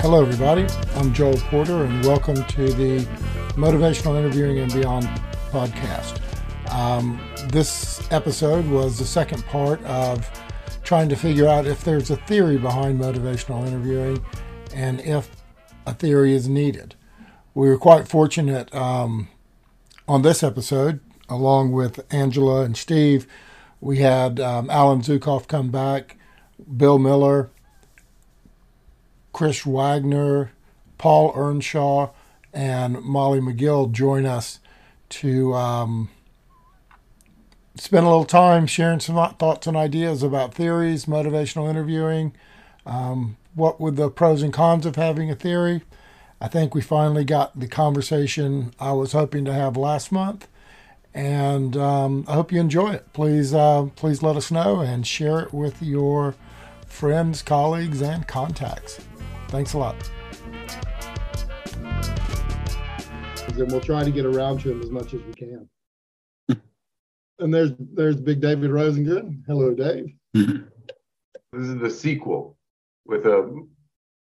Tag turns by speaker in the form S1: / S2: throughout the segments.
S1: Hello, everybody. I'm Joel Porter, and welcome to the Motivational Interviewing and Beyond podcast. Um, this episode was the second part of trying to figure out if there's a theory behind motivational interviewing and if a theory is needed. We were quite fortunate um, on this episode, along with Angela and Steve. We had um, Alan Zuckoff come back, Bill Miller, Chris Wagner, Paul Earnshaw, and Molly Magill join us to um, spend a little time sharing some thoughts and ideas about theories, motivational interviewing, um, what were the pros and cons of having a theory. I think we finally got the conversation I was hoping to have last month, and um, I hope you enjoy it. Please, uh, please let us know and share it with your friends, colleagues, and contacts. Thanks a lot.
S2: And we'll try to get around to him as much as we can. and there's there's Big David Rosengren. Hello, Dave.
S3: This is the sequel with a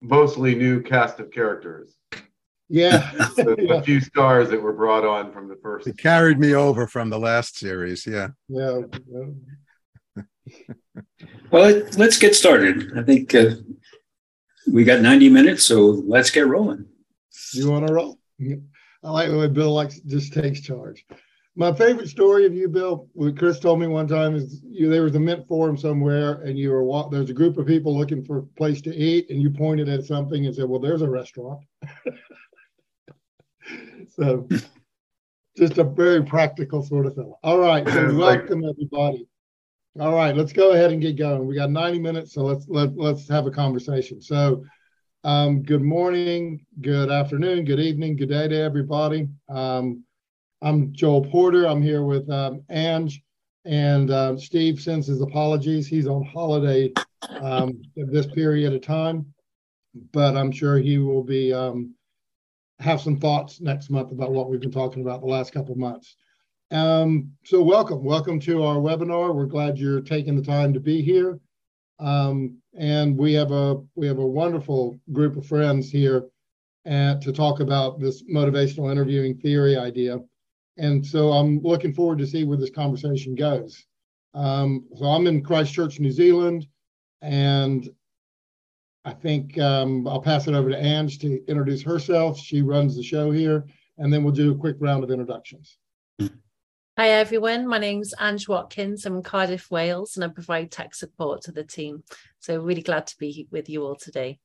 S3: mostly new cast of characters.
S2: Yeah.
S3: a,
S2: yeah.
S3: a few stars that were brought on from the first.
S4: It carried me over from the last series. Yeah.
S2: Yeah.
S5: Well, let's get started. I think uh, we got 90 minutes, so let's get rolling.
S2: You want to roll? I like the way Bill likes just takes charge. My favorite story of you, Bill, what Chris told me one time is you there was a MINT forum somewhere, and you were walk, there's a group of people looking for a place to eat, and you pointed at something and said, "Well, there's a restaurant." so, just a very practical sort of fellow. All right, so welcome everybody. All right, let's go ahead and get going. We got 90 minutes, so let's let let's have a conversation. So. Um, good morning, good afternoon, good evening, good day to everybody. Um, I'm Joel Porter. I'm here with um, Ange, and uh, Steve sends his apologies. He's on holiday um, this period of time, but I'm sure he will be um, have some thoughts next month about what we've been talking about the last couple of months. Um, so welcome, welcome to our webinar. We're glad you're taking the time to be here. Um, and we have a we have a wonderful group of friends here and to talk about this motivational interviewing theory idea. And so I'm looking forward to see where this conversation goes. Um, so I'm in Christchurch, New Zealand, and I think um, I'll pass it over to Ange to introduce herself. She runs the show here, and then we'll do a quick round of introductions.
S6: Hi everyone, my name's Ange Watkins. I'm in Cardiff, Wales, and I provide tech support to the team. So really glad to be with you all today.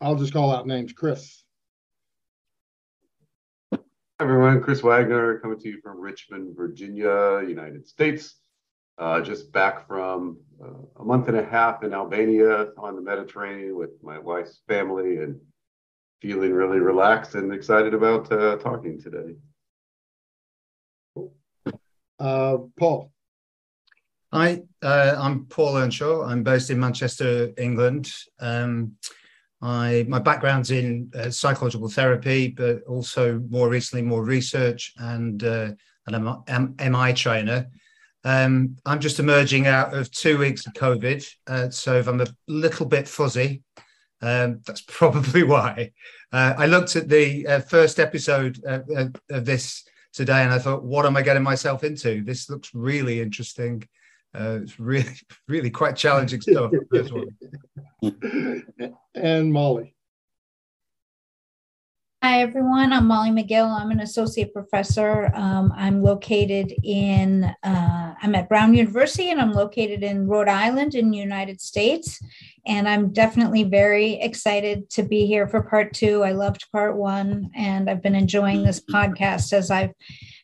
S2: I'll just call out names. Chris.
S3: Hi everyone, Chris Wagner coming to you from Richmond, Virginia, United States. Uh, just back from uh, a month and a half in Albania on the Mediterranean with my wife's family and feeling really relaxed and excited about uh, talking today.
S2: Uh, Paul.
S7: Hi, uh, I'm Paul Earnshaw. I'm based in Manchester, England. Um, I my background's in uh, psychological therapy, but also more recently more research and uh, an M- MI trainer. Um, I'm just emerging out of two weeks of COVID, uh, so if I'm a little bit fuzzy, um, that's probably why. Uh, I looked at the uh, first episode of this today and I thought, what am I getting myself into? This looks really interesting. Uh, it's really, really quite challenging stuff.
S2: and Molly.
S8: Hi, everyone. I'm Molly Magill. I'm an associate professor. Um, I'm located in, uh, I'm at Brown University and I'm located in Rhode Island in the United States. And I'm definitely very excited to be here for part two. I loved part one and I've been enjoying this podcast as I've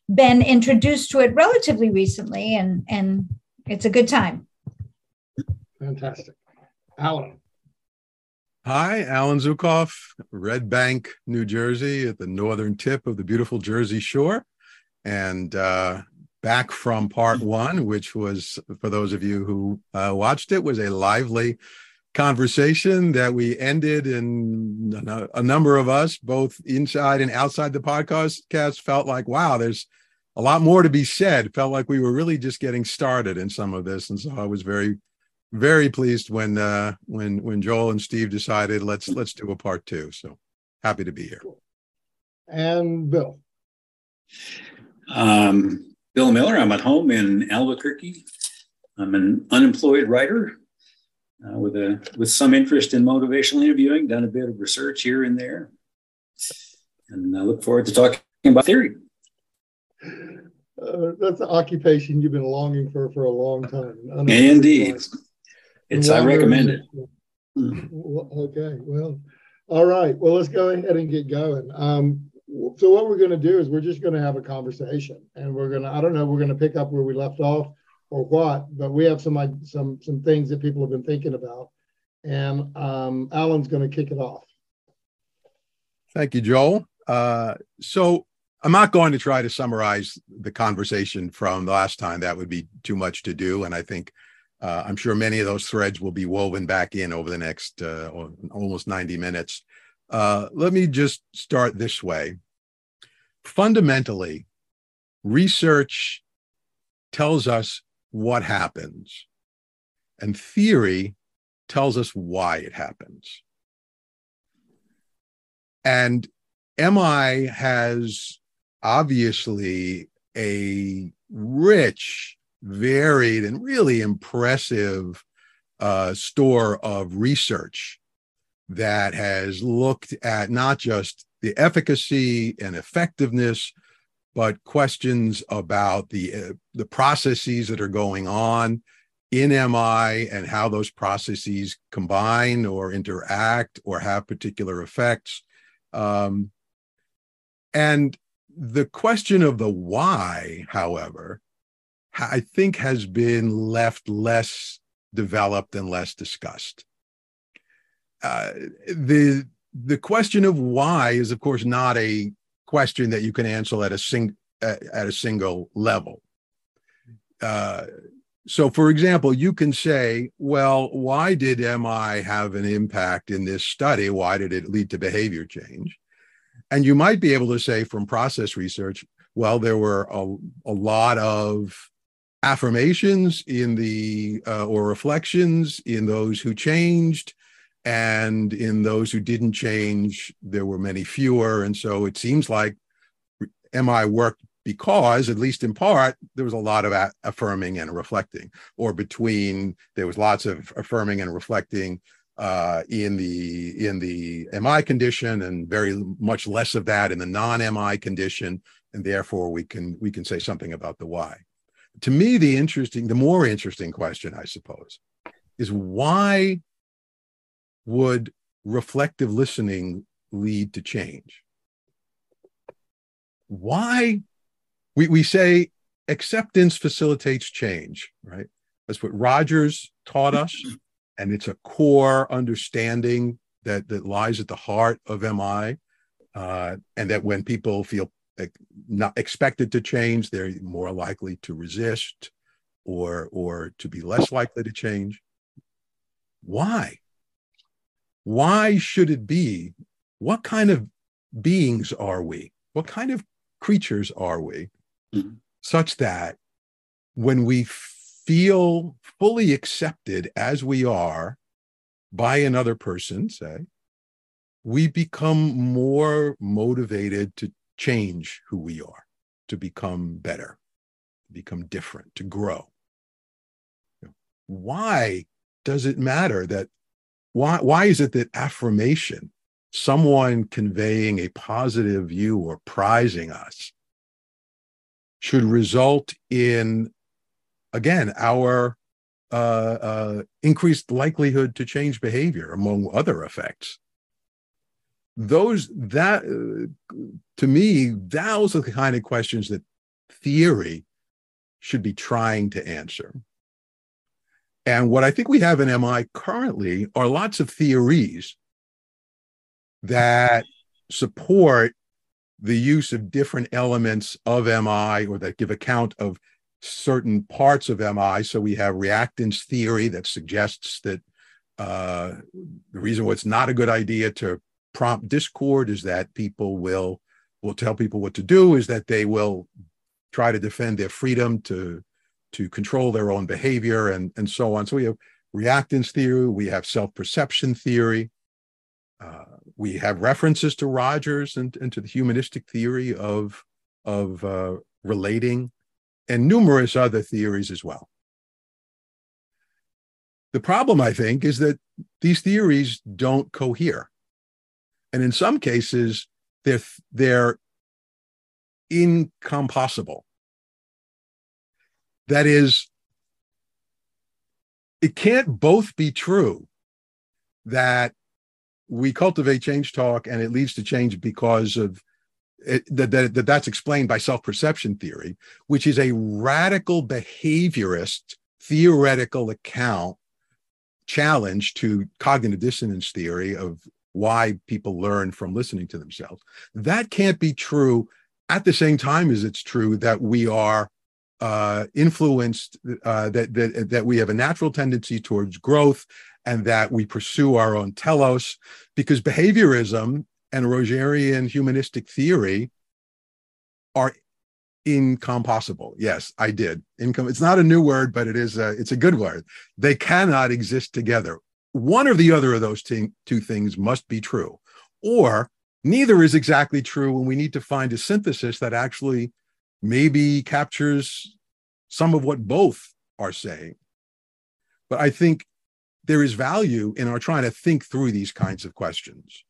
S8: been introduced to it relatively recently and, and it's a good time.
S2: Fantastic. Alan.
S4: Hi, Alan Zuckoff, Red Bank, New Jersey, at the northern tip of the beautiful Jersey Shore. And uh, back from part one, which was, for those of you who uh, watched it, was a lively conversation that we ended and a number of us both inside and outside the podcast felt like wow there's a lot more to be said. Felt like we were really just getting started in some of this. And so i was very very pleased when uh when when joel and steve decided let's let's do a part two so happy to be here.
S2: And bill.
S5: Um bill miller i'm at home in albuquerque. I'm an unemployed writer uh, with a with some interest in motivational interviewing, done a bit of research here and there, and I look forward to talking about theory.
S2: Uh, that's an occupation you've been longing for for a long time.
S5: Indeed, it's I recommend it.
S2: Okay, well, all right. Well, let's go ahead and get going. Um, so what we're going to do is we're just going to have a conversation, and we're going to I don't know we're going to pick up where we left off or what, but we have some some some things that people have been thinking about, and um, Alan's going to kick it off.
S4: Thank you, Joel. Uh, so I'm not going to try to summarize the conversation from the last time. That would be too much to do, and I think uh, I'm sure many of those threads will be woven back in over the next uh, almost 90 minutes. Uh, let me just start this way. Fundamentally, research tells us what happens. And theory tells us why it happens. And MI has obviously a rich, varied, and really impressive uh, store of research that has looked at not just the efficacy and effectiveness but questions about the uh, the processes that are going on in MI and how those processes combine or interact or have particular effects. Um, and the question of the why, however, I think has been left less developed and less discussed. Uh, the the question of why is, of course, not a question that you can answer at a sing at, a single level. Uh, so, for example, you can say, well, why did MI have an impact in this study? Why did it lead to behavior change? And you might be able to say from process research, well, there were a, a lot of affirmations in the uh, or reflections in those who changed and in those who didn't change, there were many fewer. And so it seems like MI worked because, at least in part, there was a lot of affirming and reflecting, or between there was lots of affirming and reflecting uh, in the in the MI condition, and very much less of that in the non-MI condition, and therefore we can we can say something about the why. To me, the interesting, the more interesting question, I suppose, is why would reflective listening lead to change? Why? We, we say acceptance facilitates change, right? That's what Rogers taught us. And it's a core understanding that, that lies at the heart of MI. Uh, and that when people feel not expected to change, they're more likely to resist or, or to be less likely to change. Why? Why should it be? What kind of beings are we? What kind of creatures are we? Mm-hmm. Such that when we feel fully accepted as we are by another person, say, we become more motivated to change who we are, to become better, to become different, to grow. Why does it matter that why why is it that affirmation someone conveying a positive view or prizing us should result in again our uh, uh, increased likelihood to change behavior among other effects those that uh, to me those are the kind of questions that theory should be trying to answer and what I think we have in MI currently are lots of theories that support the use of different elements of MI or that give account of certain parts of MI. So we have reactance theory that suggests that Uh, the reason why it's not a good idea to prompt discord is that people will will tell people what to do is that they will try to defend their freedom to to control their own behavior and and so on. So we have reactance theory we have self-perception theory uh, we have references to rogers and, and to the humanistic theory of of uh, relating and numerous other theories as well. The problem i think is that these theories don't cohere and in some cases they're they're incompossible. That is it can't both be true that we cultivate change talk and it leads to change because of it, that, that, that that's explained by self-perception theory which is a radical behaviorist theoretical account challenge to cognitive dissonance theory of why people learn from listening to themselves. That can't be true at the same time as it's true that we are uh, influenced, uh, that, that, that we have a natural tendency towards growth and that we pursue our own telos, because behaviorism and Rogerian humanistic theory are incompossible. Yes, I did. Income. It's not a new word, but it is. A, it's a good word. They cannot exist together one or the other of those two things must be true, or neither is exactly true. And we need to find a synthesis that actually maybe captures some of what both are saying. But I think there is value in our trying to think through these kinds of questions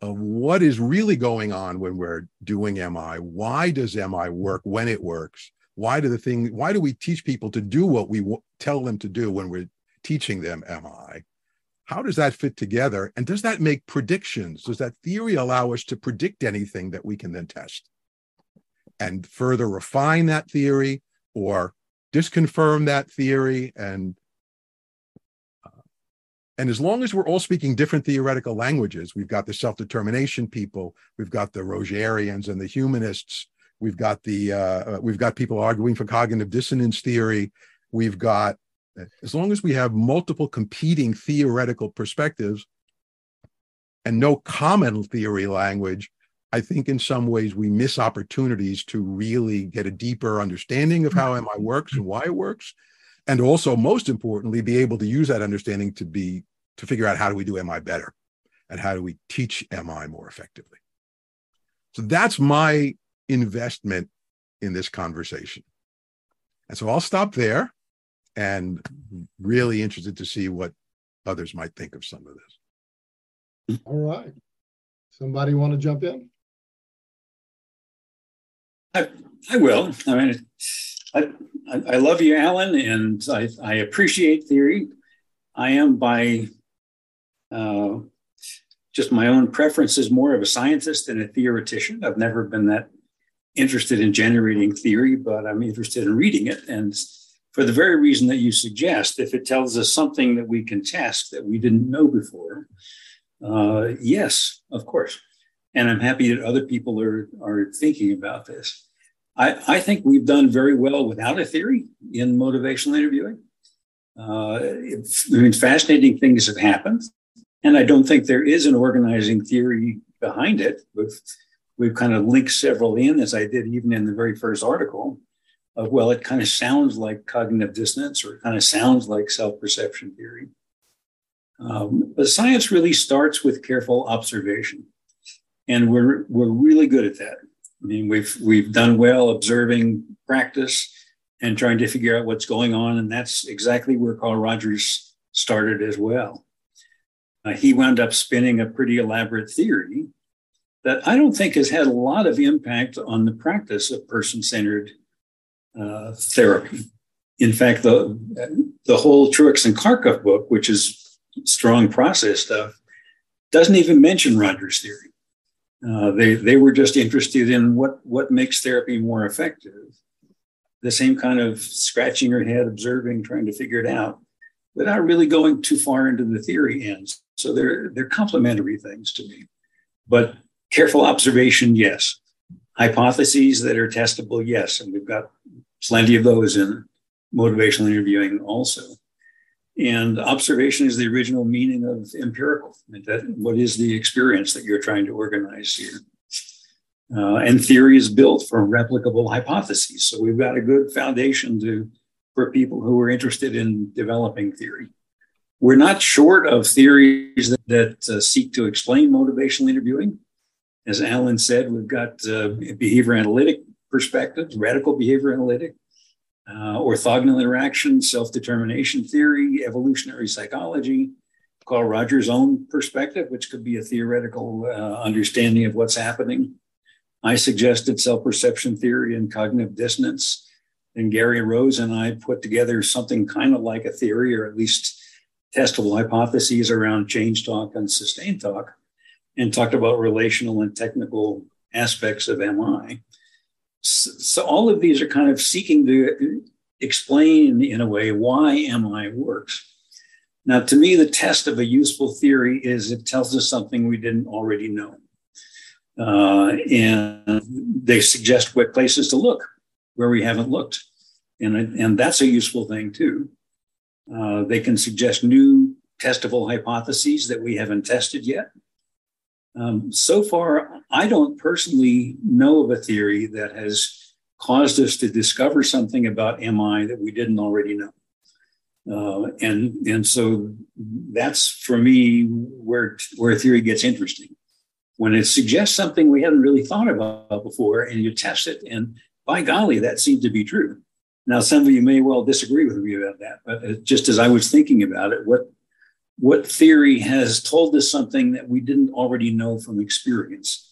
S4: of what is really going on when we're doing MI. Why does MI work when it works? Why do the thing? Why do we teach people to do what we w- tell them to do when we're teaching them MI? How does that fit together? And does that make predictions? Does that theory allow us to predict anything that we can then test and further refine that theory or disconfirm that theory? And uh, and as long as we're all speaking different theoretical languages, we've got the self-determination people, we've got the Rogerians and the humanists, we've got the uh, uh we've got people arguing for cognitive dissonance theory, we've got as long as we have multiple competing theoretical perspectives and no common theory language, I think in some ways we miss opportunities to really get a deeper understanding of how MI works and why it works. And also, most importantly, be able to use that understanding to be to figure out how do we do MI better and how do we teach MI more effectively. So that's my investment in this conversation. And so I'll stop there and really interested to see what others might think of some of this.
S2: All right. Somebody want to jump in?
S5: I, I will. I mean, I, I love you, Alan, and I, I appreciate theory. I am by uh, just my own preferences more of a scientist than a theoretician. I've never been that interested in generating theory, but I'm interested in reading it. And for the very reason that you suggest, if it tells us something that we can test that we didn't know before, uh, yes, of course. And I'm happy that other people are, are thinking about this. I, I think we've done very well without a theory in motivational interviewing. Uh, I mean, fascinating things have happened. And I don't think there is an organizing theory behind it. We've, we've kind of linked several in, as I did even in the very first article of, well, it kind of sounds like cognitive dissonance or it kind of sounds like self perception theory. Um, but science really starts with careful observation. And we're, we're really good at that. I mean, we've, we've done well observing practice and trying to figure out what's going on. And that's exactly where Carl Rogers started as well. Uh, he wound up spinning a pretty elaborate theory that I don't think has had a lot of impact on the practice of person centered uh, therapy. In fact, the the whole Truax and Carkhuff book, which is strong process stuff, doesn't even mention Rogers' theory. Uh, they they were just interested in what what makes therapy more effective. The same kind of scratching your head, observing, trying to figure it out, without really going too far into the theory ends. So they're they're complementary things to me. But careful observation, yes. Hypotheses that are testable, yes. And we've got plenty of those in motivational interviewing also. And observation is the original meaning of empirical. That what is the experience that you're trying to organize here? Uh, and theory is built from replicable hypotheses. So we've got a good foundation to for people who are interested in developing theory. We're not short of theories that, that uh, seek to explain motivational interviewing. As Alan said, we've got uh, behavior analytic perspectives, radical behavior analytic, uh, orthogonal interaction, self determination theory, evolutionary psychology, Carl Rogers' own perspective, which could be a theoretical uh, understanding of what's happening. I suggested self perception theory and cognitive dissonance. And Gary Rose and I put together something kind of like a theory, or at least testable hypotheses around change talk and sustained talk, and talked about relational and technical aspects of MI. So, all of these are kind of seeking to explain, in a way, why MI works. Now, to me, the test of a useful theory is it tells us something we didn't already know. Uh, and they suggest what places to look where we haven't looked. And, and that's a useful thing too. Uh, they can suggest new testable hypotheses that we haven't tested yet. Um, so far, I don't personally know of a theory that has caused us to discover something about MI that we didn't already know. Uh, and, and so that's for me where, where theory gets interesting. When it suggests something we hadn't really thought about before, and you test it, and by golly, that seemed to be true. Now, some of you may well disagree with me about that, but just as I was thinking about it, what what theory has told us something that we didn't already know from experience?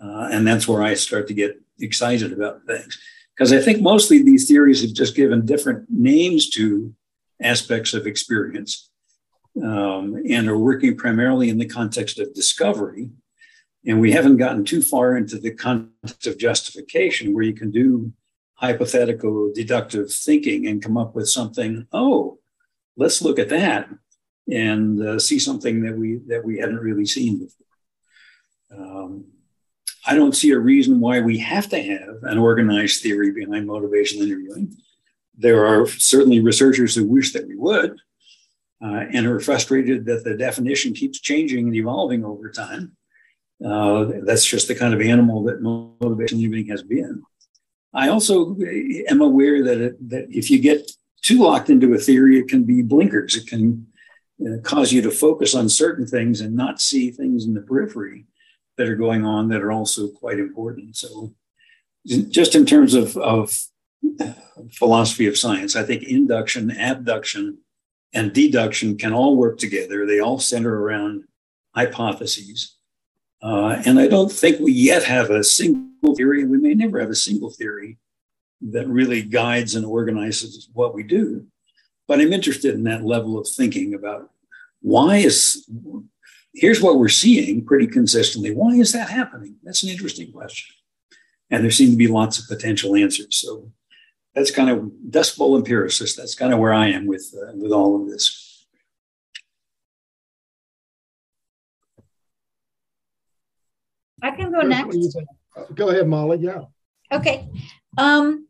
S5: Uh, and that's where I start to get excited about things. Because I think mostly these theories have just given different names to aspects of experience um, and are working primarily in the context of discovery. And we haven't gotten too far into the context of justification where you can do hypothetical deductive thinking and come up with something, oh, let's look at that and uh, see something that we that we hadn't really seen before. Um, I don't see a reason why we have to have an organized theory behind motivational interviewing. There are certainly researchers who wish that we would, uh, and are frustrated that the definition keeps changing and evolving over time. Uh, that's just the kind of animal that motivational interviewing has been. I also am aware that it, that if you get too locked into a theory, it can be blinkers. It can uh, cause you to focus on certain things and not see things in the periphery that are going on that are also quite important. So, just in terms of, of philosophy of science, I think induction, abduction, and deduction can all work together. They all center around hypotheses. Uh, and I don't think we yet have a single theory, we may never have a single theory that really guides and organizes what we do. But I'm interested in that level of thinking about why is, here's what we're seeing pretty consistently. Why is that happening? That's an interesting question. And there seem to be lots of potential answers. So that's kind of Dust Bowl empiricist. That's kind of where I am with, uh, with all of this.
S8: I can go next.
S2: Go ahead, Molly. Yeah.
S8: Okay. Um,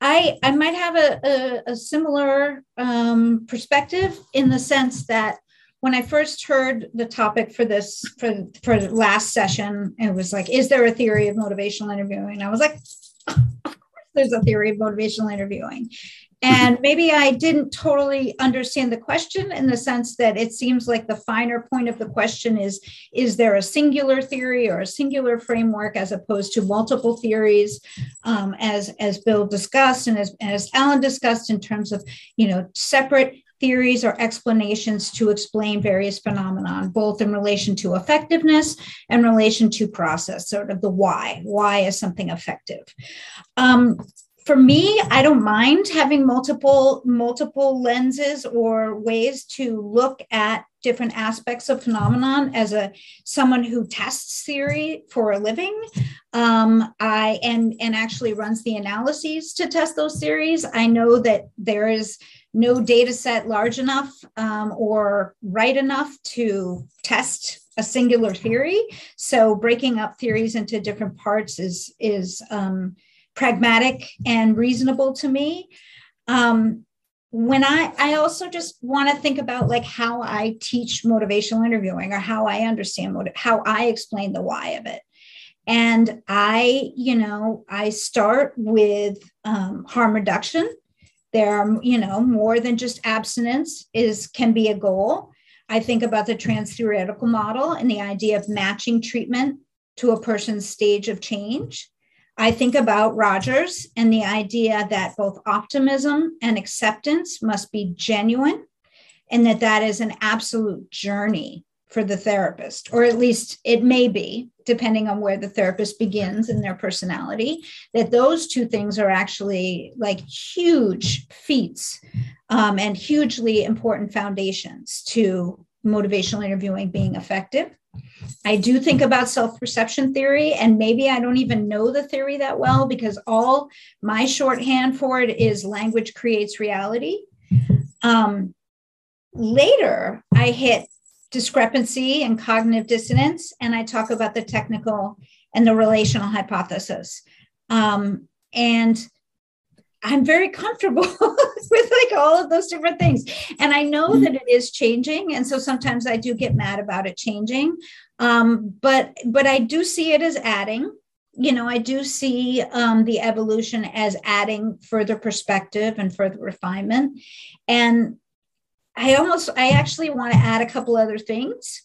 S8: I I might have a, a, a similar um, perspective in the sense that when I first heard the topic for this for for last session, it was like, is there a theory of motivational interviewing? I was like, of course, there's a theory of motivational interviewing. And maybe I didn't totally understand the question in the sense that it seems like the finer point of the question is Is there a singular theory or a singular framework as opposed to multiple theories, um, as, as Bill discussed and as, as Alan discussed in terms of, you know, separate theories or explanations to explain various phenomenon, both in relation to effectiveness and relation to process, sort of the why. Why is something effective? Um, for me i don't mind having multiple multiple lenses or ways to look at different aspects of phenomenon as a someone who tests theory for a living um, i and and actually runs the analyses to test those theories i know that there is no data set large enough um, or right enough to test a singular theory so breaking up theories into different parts is is um, pragmatic and reasonable to me. Um, when I I also just want to think about like how I teach motivational interviewing or how I understand how I explain the why of it. And I, you know, I start with um, harm reduction. There are, you know, more than just abstinence is can be a goal. I think about the trans theoretical model and the idea of matching treatment to a person's stage of change. I think about Rogers and the idea that both optimism and acceptance must be genuine and that that is an absolute journey for the therapist, or at least it may be, depending on where the therapist begins in their personality, that those two things are actually like huge feats um, and hugely important foundations to motivational interviewing being effective. I do think about self perception theory, and maybe I don't even know the theory that well because all my shorthand for it is language creates reality. Um, later, I hit discrepancy and cognitive dissonance, and I talk about the technical and the relational hypothesis. Um, and I'm very comfortable with like all of those different things. And I know that it is changing. And so sometimes I do get mad about it changing. Um, but but I do see it as adding. You know, I do see um, the evolution as adding further perspective and further refinement. And I almost, I actually want to add a couple other things,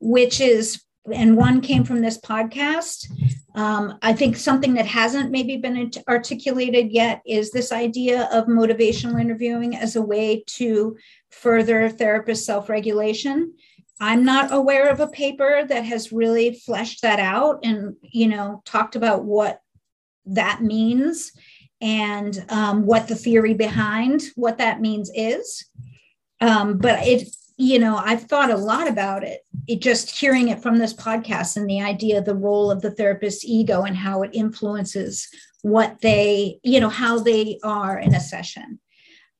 S8: which is and one came from this podcast. Um, I think something that hasn't maybe been articulated yet is this idea of motivational interviewing as a way to further therapist self regulation. I'm not aware of a paper that has really fleshed that out and you know talked about what that means and um, what the theory behind what that means is. Um, but it you know, I've thought a lot about it. It just hearing it from this podcast and the idea of the role of the therapist's ego and how it influences what they, you know, how they are in a session.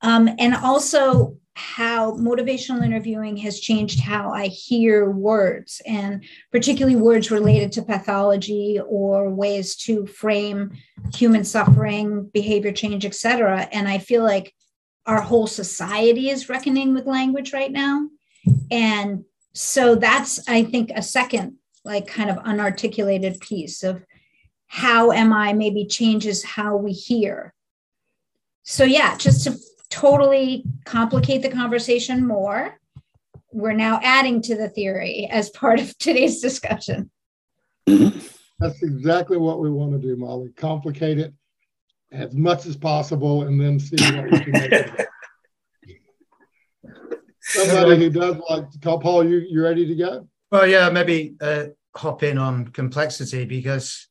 S8: Um, and also how motivational interviewing has changed how I hear words, and particularly words related to pathology or ways to frame human suffering, behavior change, etc. And I feel like our whole society is reckoning with language right now. And so that's, I think, a second, like, kind of unarticulated piece of how MI maybe changes how we hear. So, yeah, just to totally complicate the conversation more, we're now adding to the theory as part of today's discussion.
S2: That's exactly what we want to do, Molly. Complicate it as much as possible and then see what we can make of it. Somebody who does like to call Paul, you you ready to go?
S7: Well, yeah, maybe uh, hop in on complexity because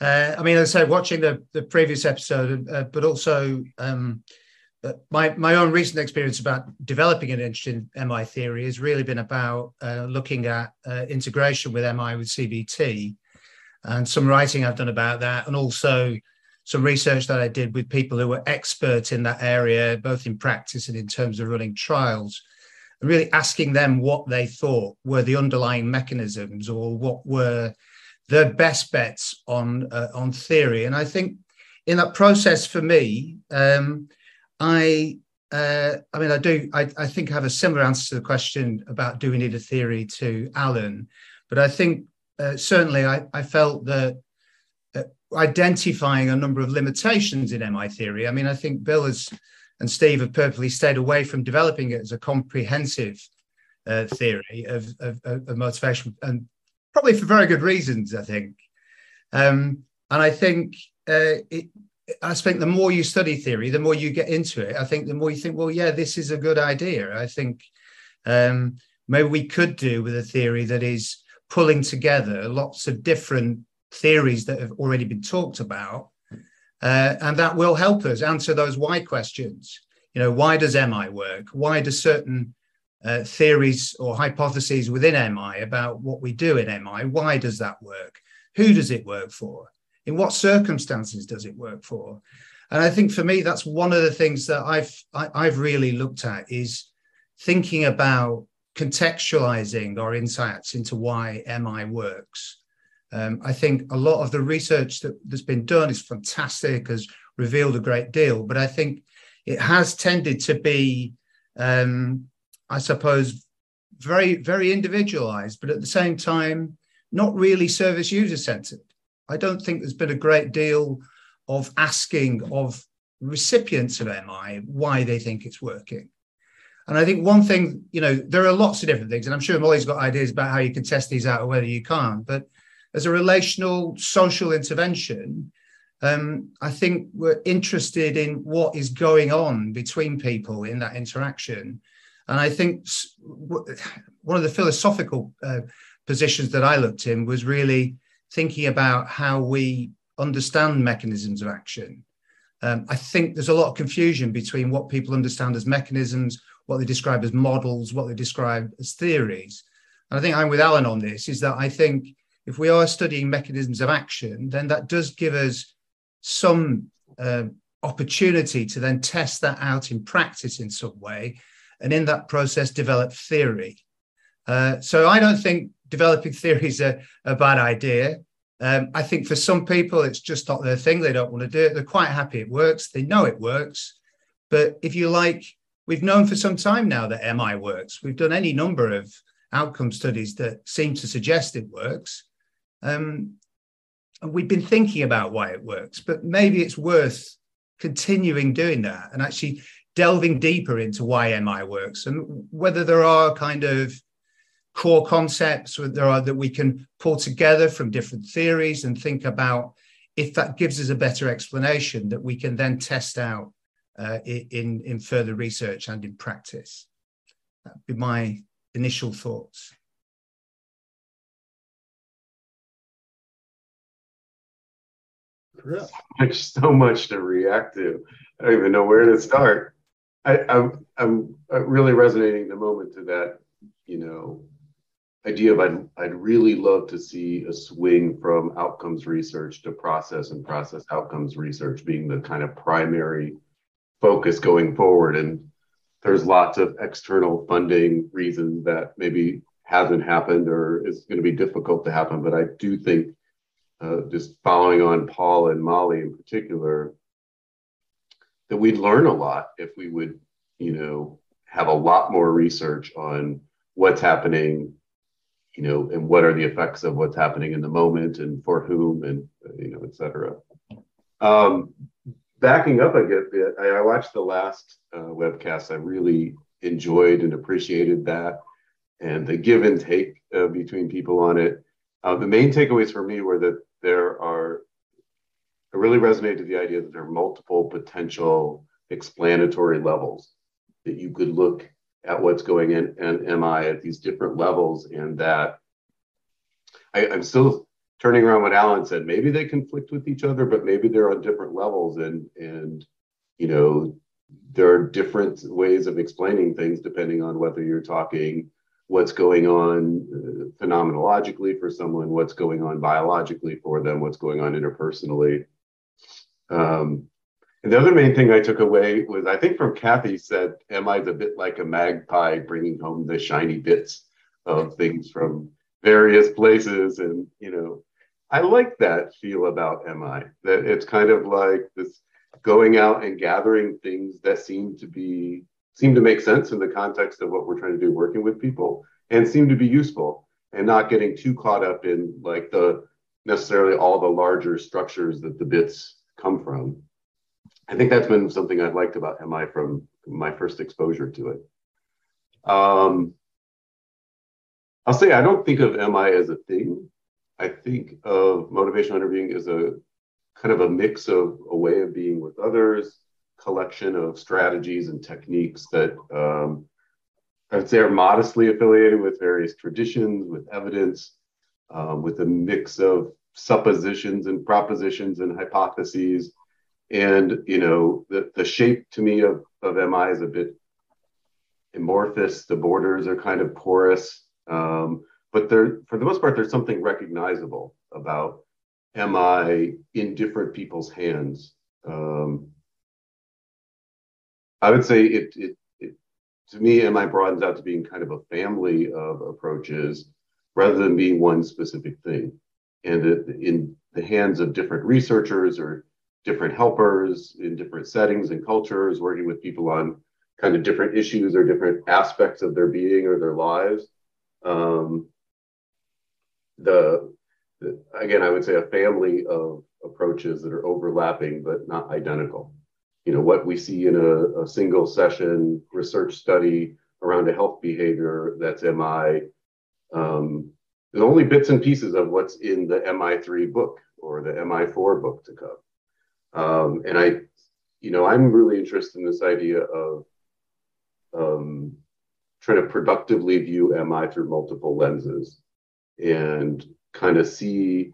S7: uh, I mean, as I said, watching the the previous episode, uh, but also um, my my own recent experience about developing an interest in MI theory has really been about uh, looking at uh, integration with MI with CBT, and some writing I've done about that, and also some research that I did with people who were experts in that area, both in practice and in terms of running trials, and really asking them what they thought were the underlying mechanisms or what were their best bets on uh, on theory. And I think in that process, for me, um, I uh, I mean, I do. I, I, think I have a similar answer to the question about do we need a theory to Alan, but I think uh, certainly I, I, felt that identifying a number of limitations in MI theory. I mean, I think Bill has, and Steve have purposely stayed away from developing it as a comprehensive uh, theory of, of, of, motivation, and probably for very good reasons, I think. Um, and I think uh, it, I think the more you study theory, the more you get into it. I think the more you think, well, yeah, this is a good idea. I think um, maybe we could do with a theory that is pulling together lots of different theories that have already been talked about. Uh, and that will help us answer those why questions. You know, why does MI work? Why do certain uh, theories or hypotheses within MI about what we do in MI, why does that work? Who does it work for? In what circumstances does it work for? And I think for me, that's one of the things that I've I, have i have really looked at is thinking about contextualizing our insights into why MI works. Um, I think a lot of the research that, that's been done is fantastic, has revealed a great deal. But I think it has tended to be, um, I suppose, very, very individualized, but at the same time, not really service user centered. I don't think there's been a great deal of asking of recipients of MI why they think it's working. And I think one thing, you know, there are lots of different things, and I'm sure Molly's got ideas about how you can test these out or whether you can't. But as a relational social intervention, um, I think we're interested in what is going on between people in that interaction. And I think one of the philosophical uh, positions that I looked in was really thinking about how we understand mechanisms of action. Um, I think there's a lot of confusion between what people understand as mechanisms, what they describe as models, what they describe as theories. And I think I'm with Alan on this, is that I think if we are studying mechanisms of action, then that does give us some uh, opportunity to then test that out in practice in some way, and in that process develop theory. Uh, so I don't think developing theory is a, a bad idea. Um, I think for some people, it's just not their thing. They don't want to do it. They're quite happy it works. They know it works. But if you like, we've known for some time now that MI works. We've done any number of outcome studies that seem to suggest it works. Um, we've been thinking about why it works, but maybe it's worth continuing doing that and actually delving deeper into why MI works and whether there are kind of core concepts there are that we can pull together from different theories and think about if that gives us a better explanation that we can then test out uh, in in further research and in practice. That'd be my initial thoughts.
S3: Chris. Much, so much to react to. I don't even know where to start. I, I'm, I'm uh, really resonating the moment to that, you know, idea of I'd, I'd really love to see a swing from outcomes research to process and process outcomes research being the kind of primary focus going forward. And there's lots of external funding reasons that maybe hasn't happened or is going to be difficult to happen. But I do think uh, just following on Paul and Molly in particular, that we'd learn a lot if we would, you know, have a lot more research on what's happening, you know, and what are the effects of what's happening in the moment and for whom and, you know, et cetera. Um, backing up a bit, I, I watched the last uh, webcast. I really enjoyed and appreciated that and the give and take uh, between people on it. Uh, the main takeaways for me were that there are, I really resonated with the idea that there are multiple potential explanatory levels that you could look at what's going in and MI at these different levels, and that I, I'm still turning around what Alan said. Maybe they conflict with each other, but maybe they're on different levels, and and you know there are different ways of explaining things depending on whether you're talking what's going on uh, phenomenologically for someone, what's going on biologically for them, what's going on interpersonally. Um, and the other main thing I took away was I think from Kathy said, MI is a bit like a magpie bringing home the shiny bits of things from various places. And, you know, I like that feel about MI, that it's kind of like this going out and gathering things that seem to be seem to make sense in the context of what we're trying to do working with people and seem to be useful and not getting too caught up in like the necessarily all the larger structures that the bits come from. I think that's been something I've liked about MI from my first exposure to it. Um, I'll say I don't think of MI as a thing. I think of motivational interviewing as a kind of a mix of a way of being with others, collection of strategies and techniques that um, I'd say are modestly affiliated with various traditions, with evidence, um, with a mix of suppositions and propositions and hypotheses. And you know, the, the shape to me of, of MI is a bit amorphous. The borders are kind of porous. Um, but there, for the most part, there's something recognizable about MI in different people's hands. Um, I would say it, it, it, to me, MI broadens out to being kind of a family of approaches rather than being one specific thing. And it, in the hands of different researchers or different helpers in different settings and cultures, working with people on kind of different issues or different aspects of their being or their lives. Um, the, the again, I would say a family of approaches that are overlapping but not identical. You know, what we see in a, a single session research study around a health behavior that's MI. Um, there's only bits and pieces of what's in the MI3 book or the MI4 book to come. Um, and I, you know, I'm really interested in this idea of um, trying to productively view MI through multiple lenses and kind of see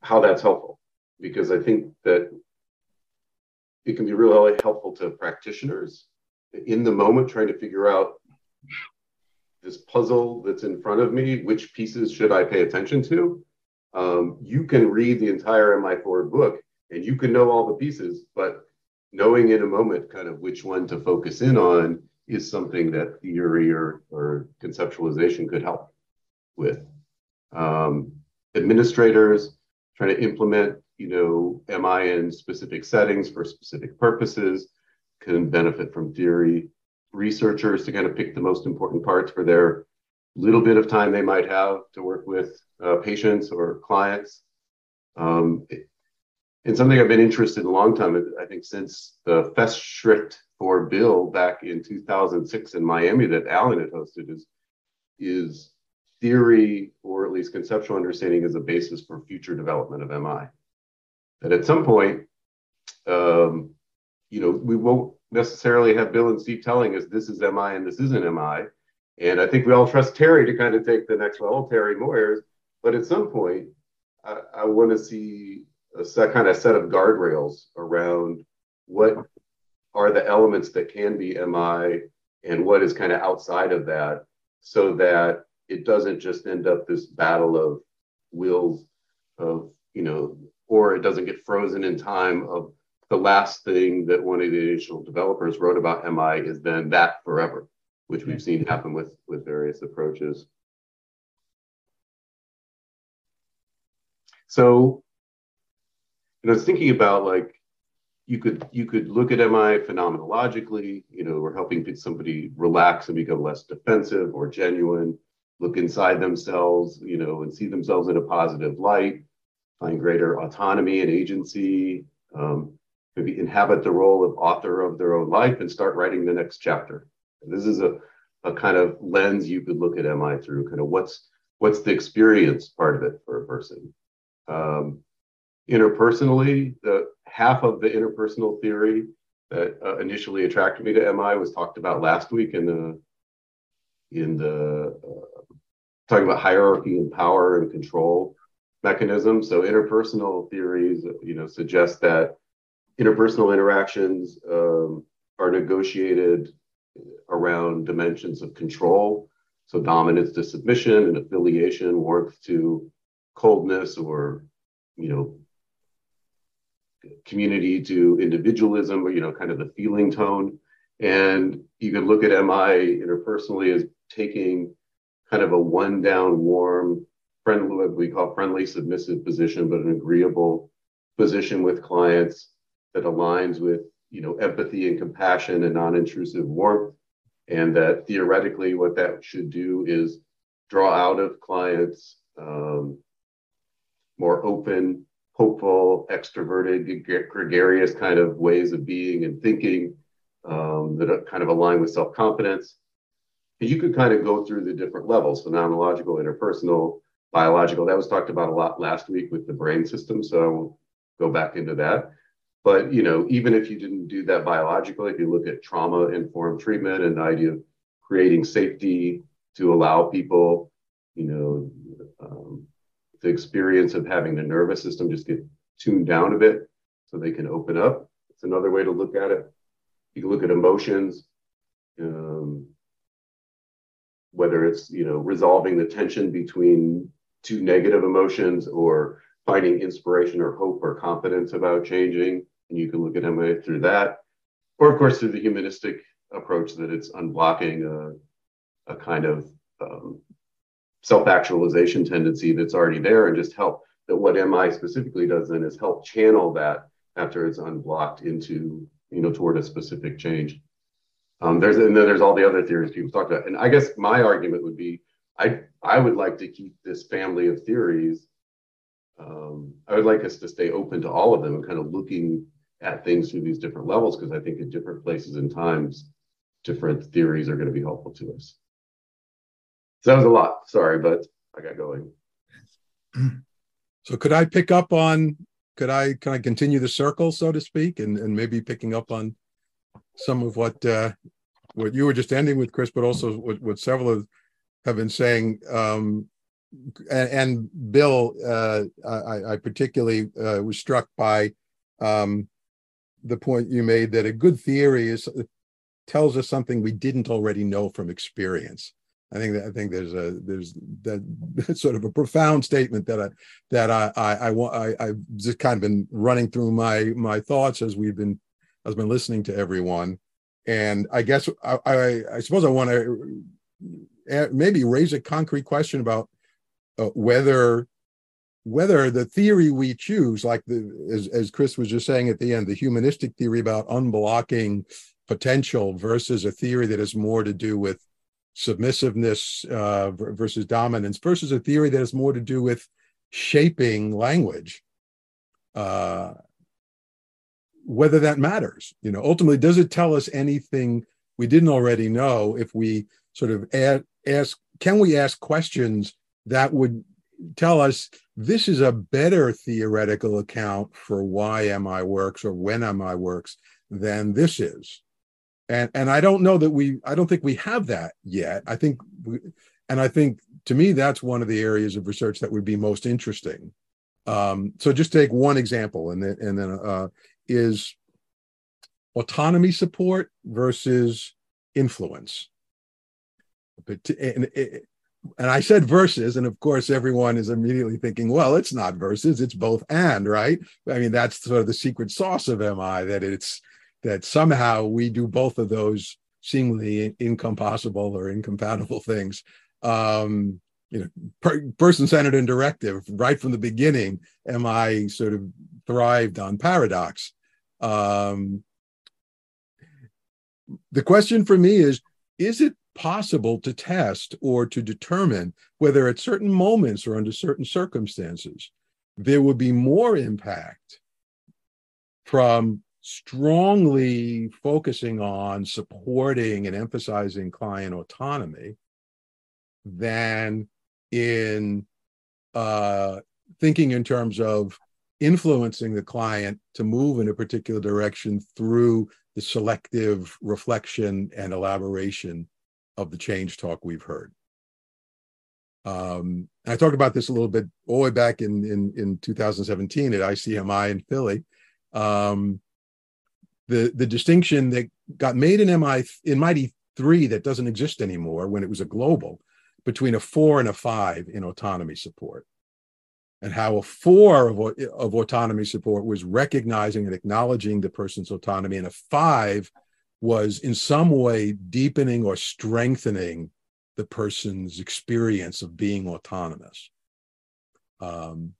S3: how that's helpful. Because I think that it can be really helpful to practitioners in the moment trying to figure out this puzzle that's in front of me, which pieces should I pay attention to? Um, you can read the entire MI4 book and you can know all the pieces, but knowing in a moment kind of which one to focus in on is something that theory or, or conceptualization could help with. Um, administrators trying to implement, you know, MI in specific settings for specific purposes can benefit from theory. Researchers to kind of pick the most important parts for their little bit of time they might have to work with uh, patients or clients. Um, and something I've been interested in a long time, I think since the Festschrift for Bill back in 2006 in Miami that Alan had hosted is, is theory or at least conceptual understanding as a basis for future development of MI. That at some point, um, you know, we won't necessarily have Bill and Steve telling us this is MI and this isn't MI. And I think we all trust Terri to kind of take the next level, Terri Moyers. But at some point, I, I want to see a set, kind of set of guardrails around what are the elements that can be MI and what is kind of outside of that so that it doesn't just end up this battle of wills of, you know, or it doesn't get frozen in time of the last thing that one of the initial developers wrote about MI is then that forever, which we've seen happen with, with various approaches. So, I was thinking about like you could you could look at MI phenomenologically. You know, we're helping somebody relax and become less defensive or genuine. Look inside themselves, you know, and see themselves in a positive light. Find greater autonomy and agency. Um, maybe inhabit the role of author of their own life and start writing the next chapter. This is a, a kind of lens you could look at MI through. Kind of what's what's the experience part of it for a person. Um, interpersonally, the half of the interpersonal theory that uh, initially attracted me to MI was talked about last week in the in the uh, talking about hierarchy and power and control mechanisms. So interpersonal theories, you know, suggest that interpersonal interactions um, are negotiated around dimensions of control. So dominance to submission and affiliation, warmth to coldness, or you know, community to individualism, or you know, kind of the feeling tone. And you could look at MI interpersonally as taking kind of a one down, warm, friendly, what we call friendly, submissive position, but an agreeable position with clients that aligns with you know empathy and compassion and non-intrusive warmth and that theoretically what that should do is draw out of clients um, more open hopeful, extroverted, gregarious kind of ways of being and thinking um, that kind of align with self confidence. and You could kind of go through the different levels phenomenological, interpersonal, biological. That was talked about a lot last week with the brain system. So I won't go back into that. But you know, even if you didn't do that biologically, if you look at trauma informed treatment and the idea of creating safety to allow people, you know, um, the experience of having the nervous system just get tuned down a bit so they can open up. It's another way to look at it. You can look at emotions, um, whether it's you know resolving the tension between two negative emotions or finding inspiration or hope or confidence about changing. And you can look at MI through that, or of course through the humanistic approach that it's unblocking a, a kind of um, self-actualization tendency that's already there and just help that what MI specifically does then is help channel that after it's unblocked into, you know, toward a specific change. Um, there's and then there's all the other theories people talked about. And I guess my argument would be I I would like to keep this family of theories. Um, I would like us to stay open to all of them and kind of looking at things through these different levels because I think at different places and times, different theories are going to be helpful to us. So that was a lot. Sorry, but I got going.
S4: So could I pick up on? Could I kind of continue the circle, so to speak, and and maybe picking up on some of what uh, what you were just ending with, Chris, but also what, what several of have been saying. Um, and, and Bill, uh, I, I, particularly uh, was struck by um, the point you made that a good theory is tells us something we didn't already know from experience. I think that I think there's a there's that that's sort of a profound statement that I that I I I, I I've just kind of been running through my my thoughts as we've been has been listening to everyone. And I guess I, I, I suppose I want to uh, maybe raise a concrete question about uh, whether whether the theory we choose, like the as, as Chris was just saying at the end, the humanistic theory about unblocking potential versus a theory that has more to do with submissiveness uh, versus dominance versus a theory that has more to do with shaping language. Uh, whether that matters. You know, ultimately, does it tell us anything we didn't already know if we sort of add, ask, can we ask questions that would tell us this is a better theoretical account for why MI works or when MI works than this is? And, and I don't know that we, I don't think we have that yet. I think, we, and I think to me, that's one of the areas of research that would be most interesting. Um, so just take one example, and then and then uh, is autonomy support versus influence. But and, and I said verses, and of course, everyone is immediately thinking, well, it's not verses, it's both and, right? I mean, that's sort of the secret sauce of MI that it's that somehow we do both of those seemingly incompossible or incompatible things. Um, you know, per, person-centered and directive right from the beginning. MI sort of thrived on paradox. Um, the question for me is is it possible to test or to determine whether at certain moments or under certain circumstances there would be more impact from strongly focusing on supporting and emphasizing client autonomy than in uh, thinking in terms of influencing the client to move in a particular direction through the selective reflection and elaboration of the change talk we've heard. Um, I talked about this a little bit all the way back in, in, in 2017 at ICMI in Philly. Um, the, the distinction that got made in MI in MITI 3 that doesn't exist anymore when it was a global between a four and a five in autonomy support and how a four of, of autonomy support was recognizing and acknowledging the person's autonomy, and a five was in some way deepening or strengthening the person's experience of being autonomous. Um,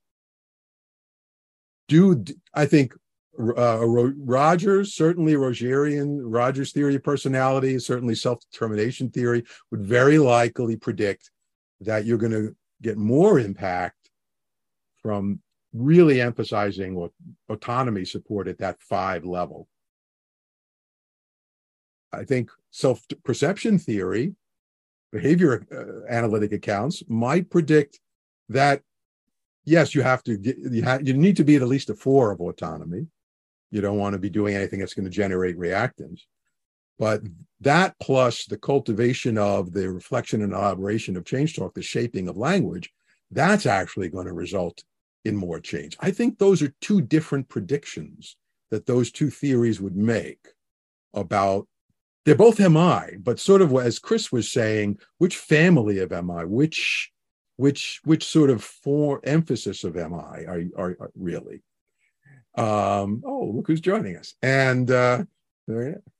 S4: do I think uh, Rogers, certainly Rogerian, Rogers theory of personality, certainly self determination theory would very likely predict that you're going to get more impact from really emphasizing autonomy support at that five level. I think self perception theory, behavior uh, analytic accounts might predict that yes, you have to get, you, have, you need to be at least a four of autonomy. You don't want to be doing anything that's going to generate reactance. But that plus the cultivation of the reflection and elaboration of change talk, the shaping of language, that's actually going to result in more change. I think those are two different predictions that those two theories would make about they're both MI, but sort of as Chris was saying, which family of MI, which which which sort of for emphasis of MI are, are, are really. Um, oh, look who's joining us. And uh,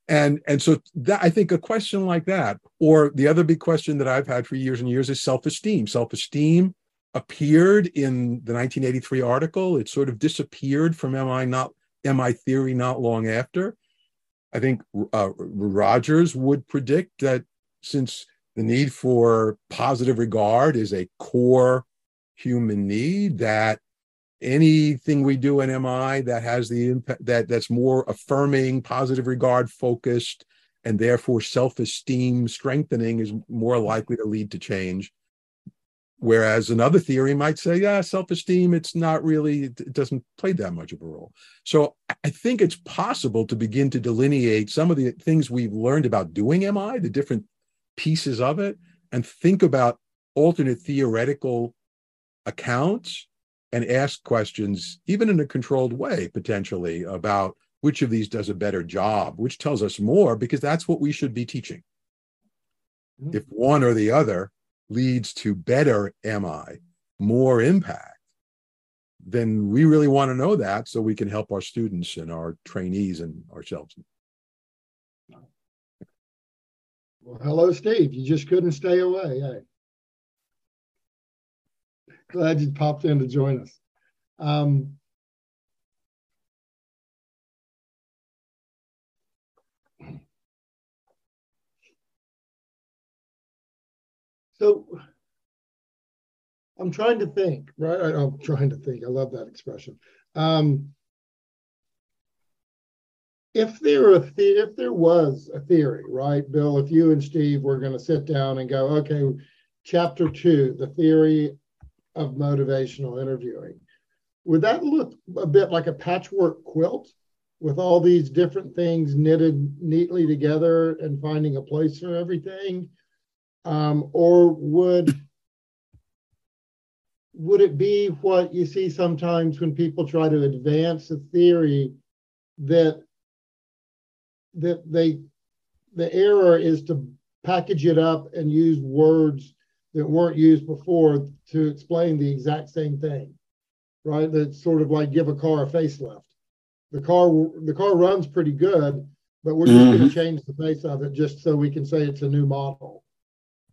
S4: and and so that I think a question like that, or the other big question that I've had for years and years is self-esteem. Self-esteem appeared in the 1983 article. It sort of disappeared from MI not MI theory not long after. I think uh, Rogers would predict that since the need for positive regard is a core human need, that anything we do in MI that has the impact that that's more affirming, positive regard focused, and therefore self-esteem strengthening is more likely to lead to change. Whereas another theory might say, yeah, self-esteem, it's not really, it doesn't play that much of a role. So I think it's possible to begin to delineate some of the things we've learned about doing MI, the different pieces of it, and think about alternate theoretical accounts and ask questions, even in a controlled way, potentially, about which of these does a better job, which tells us more, because that's what we should be teaching. Mm-hmm. If one or the other leads to better MI, more impact, then we really want to know that so we can help our students and our trainees and ourselves.
S2: Well, hello, Steve. You just couldn't stay away. Hey. Glad you popped in to join us. Um, so I'm trying to think, right? I'm trying to think. I love that expression. Um, if there a the- if there was a theory, right, Bill? If you and Steve were going to sit down and go, okay, chapter two, the theory of motivational interviewing. Would that look a bit like a patchwork quilt with all these different things knitted neatly together and finding a place for everything? Um, or would would it be what you see sometimes when people try to advance a theory that that they the error is to package it up and use words that weren't used before to explain the exact same thing, right? That's sort of like give a car a facelift. The car the car runs pretty good, but we're just mm-hmm. going to change the face of it just so we can say it's a new model.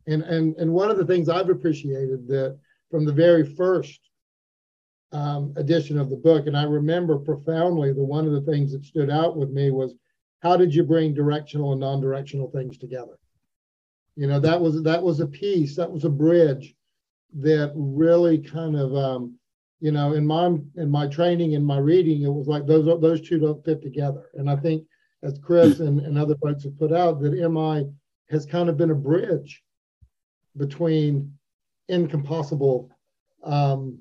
S2: And and and one of the things I've appreciated that from the very first um, edition of the book, and I remember profoundly the one of the things that stood out with me was how did you bring directional and non-directional things together? You know, that was that was a piece, that was a bridge that really kind of um, you know, in my in my training in my reading, it was like those those two don't fit together. And I think as Chris and, and other folks have put out, that MI has kind of been a bridge between incompossible um,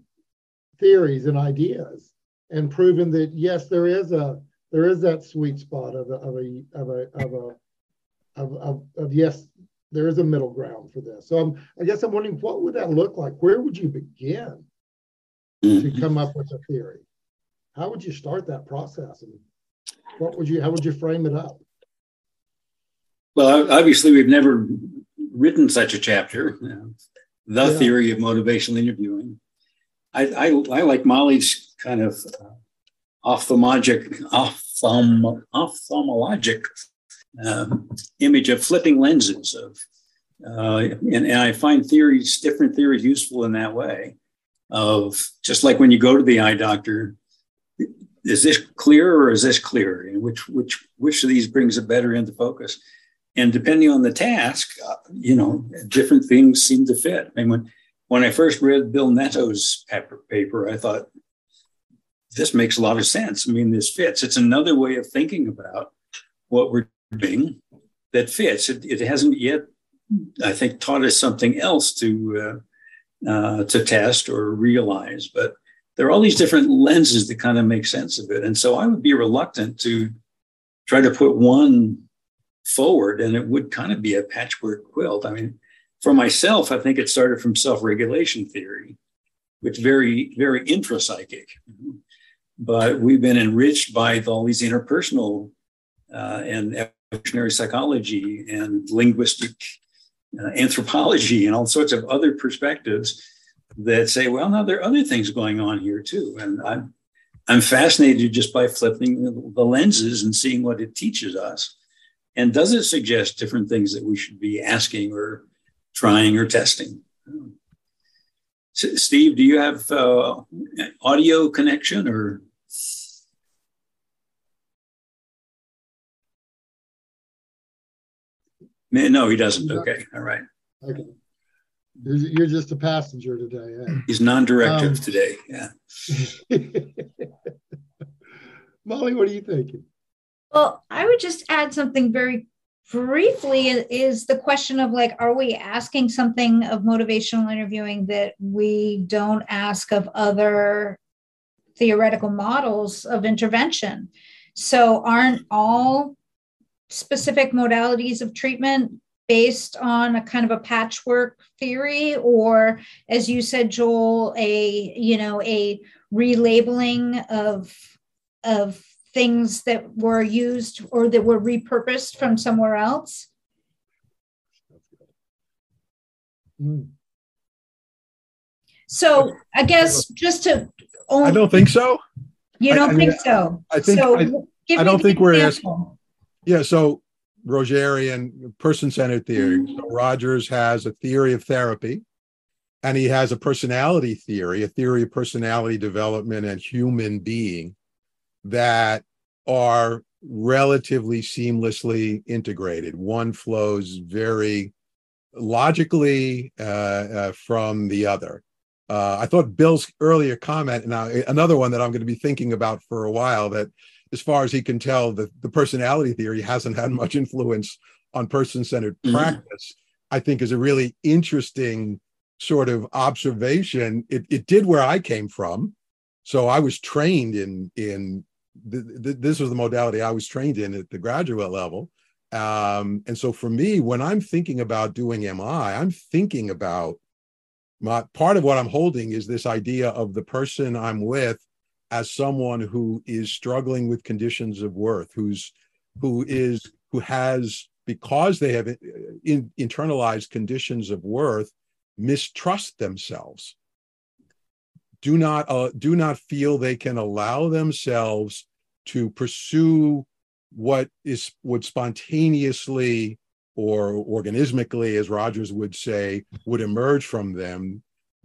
S2: theories and ideas and proven that yes, there is a there is that sweet spot of a of a of a of a of, of, of yes, there is a middle ground for this. So I'm, I guess I'm wondering what would that look like? Where would you begin mm-hmm. to come up with a theory? How would you start that process? And what would you, how would you frame it up?
S5: Well, obviously, we've never written such a chapter, the yeah. theory of motivational interviewing. I, I, I like Molly's kind of uh, ophthalmologic, ophthalm, ophthalmologic um, image of flipping lenses of uh, and, and I find theories, different theories useful in that way of just like when you go to the eye doctor, is this clear or is this clear? And which, which, which of these brings it better into focus? And depending on the task, uh, you know, different things seem to fit. I mean, when, when I first read Bill Netto's paper, I thought, this makes a lot of sense. I mean, this fits. It's another way of thinking about what we're doing that fits. It, it, hasn't yet, I think, taught us something else to uh, uh, to test or realize. But there are all these different lenses that kind of make sense of it, and so I would be reluctant to try to put one forward, and it would kind of be a patchwork quilt. I mean, for myself, I think it started from self-regulation theory, which very very intrapsychic. But we've been enriched by all these interpersonal uh, and evolutionary psychology and linguistic uh, anthropology and all sorts of other perspectives that say, well, now there are other things going on here too. And I'm, I'm fascinated just by flipping the lenses and seeing what it teaches us. And does it suggest different things that we should be asking or trying or testing? Steve, do you have uh, audio connection or? No, he doesn't. Okay. All right.
S2: Okay. You're just a passenger today. Eh?
S5: He's non directive um, today. Yeah.
S2: Molly, what are you thinking?
S8: Well, I would just add something very briefly is the question of like are we asking something of motivational interviewing that we don't ask of other theoretical models of intervention? So aren't all specific modalities of treatment based on a kind of a patchwork theory? Or as you said joel a you know a relabeling of of things that were used or that were repurposed from somewhere else? So I guess just to
S4: only, I don't think so.
S8: You don't I, think so?
S4: I think so I, I don't think we're asking. Yeah, so Rogerian person-centered theory. Mm-hmm. So Rogers has a theory of therapy, and he has a personality theory, a theory of personality development and human being that are relatively seamlessly integrated. One flows very logically uh, uh, from the other. Uh, I thought Bill's earlier comment, now another one that I'm going to be thinking about for a while, that as far as he can tell, the, the personality theory hasn't had much influence on person centered mm-hmm. practice, I think is a really interesting sort of observation. It, it did where I came from. So I was trained in in th- th- this was the modality I was trained in at the graduate level. Um, and so for me, when I'm thinking about doing MI, I'm thinking about my part of what I'm holding is this idea of the person I'm with as someone who is struggling with conditions of worth, who's who is who has because they have in, internalized conditions of worth mistrust themselves do not uh, do not feel they can allow themselves to pursue what is would spontaneously or organismically, as Rogers would say, would emerge from them,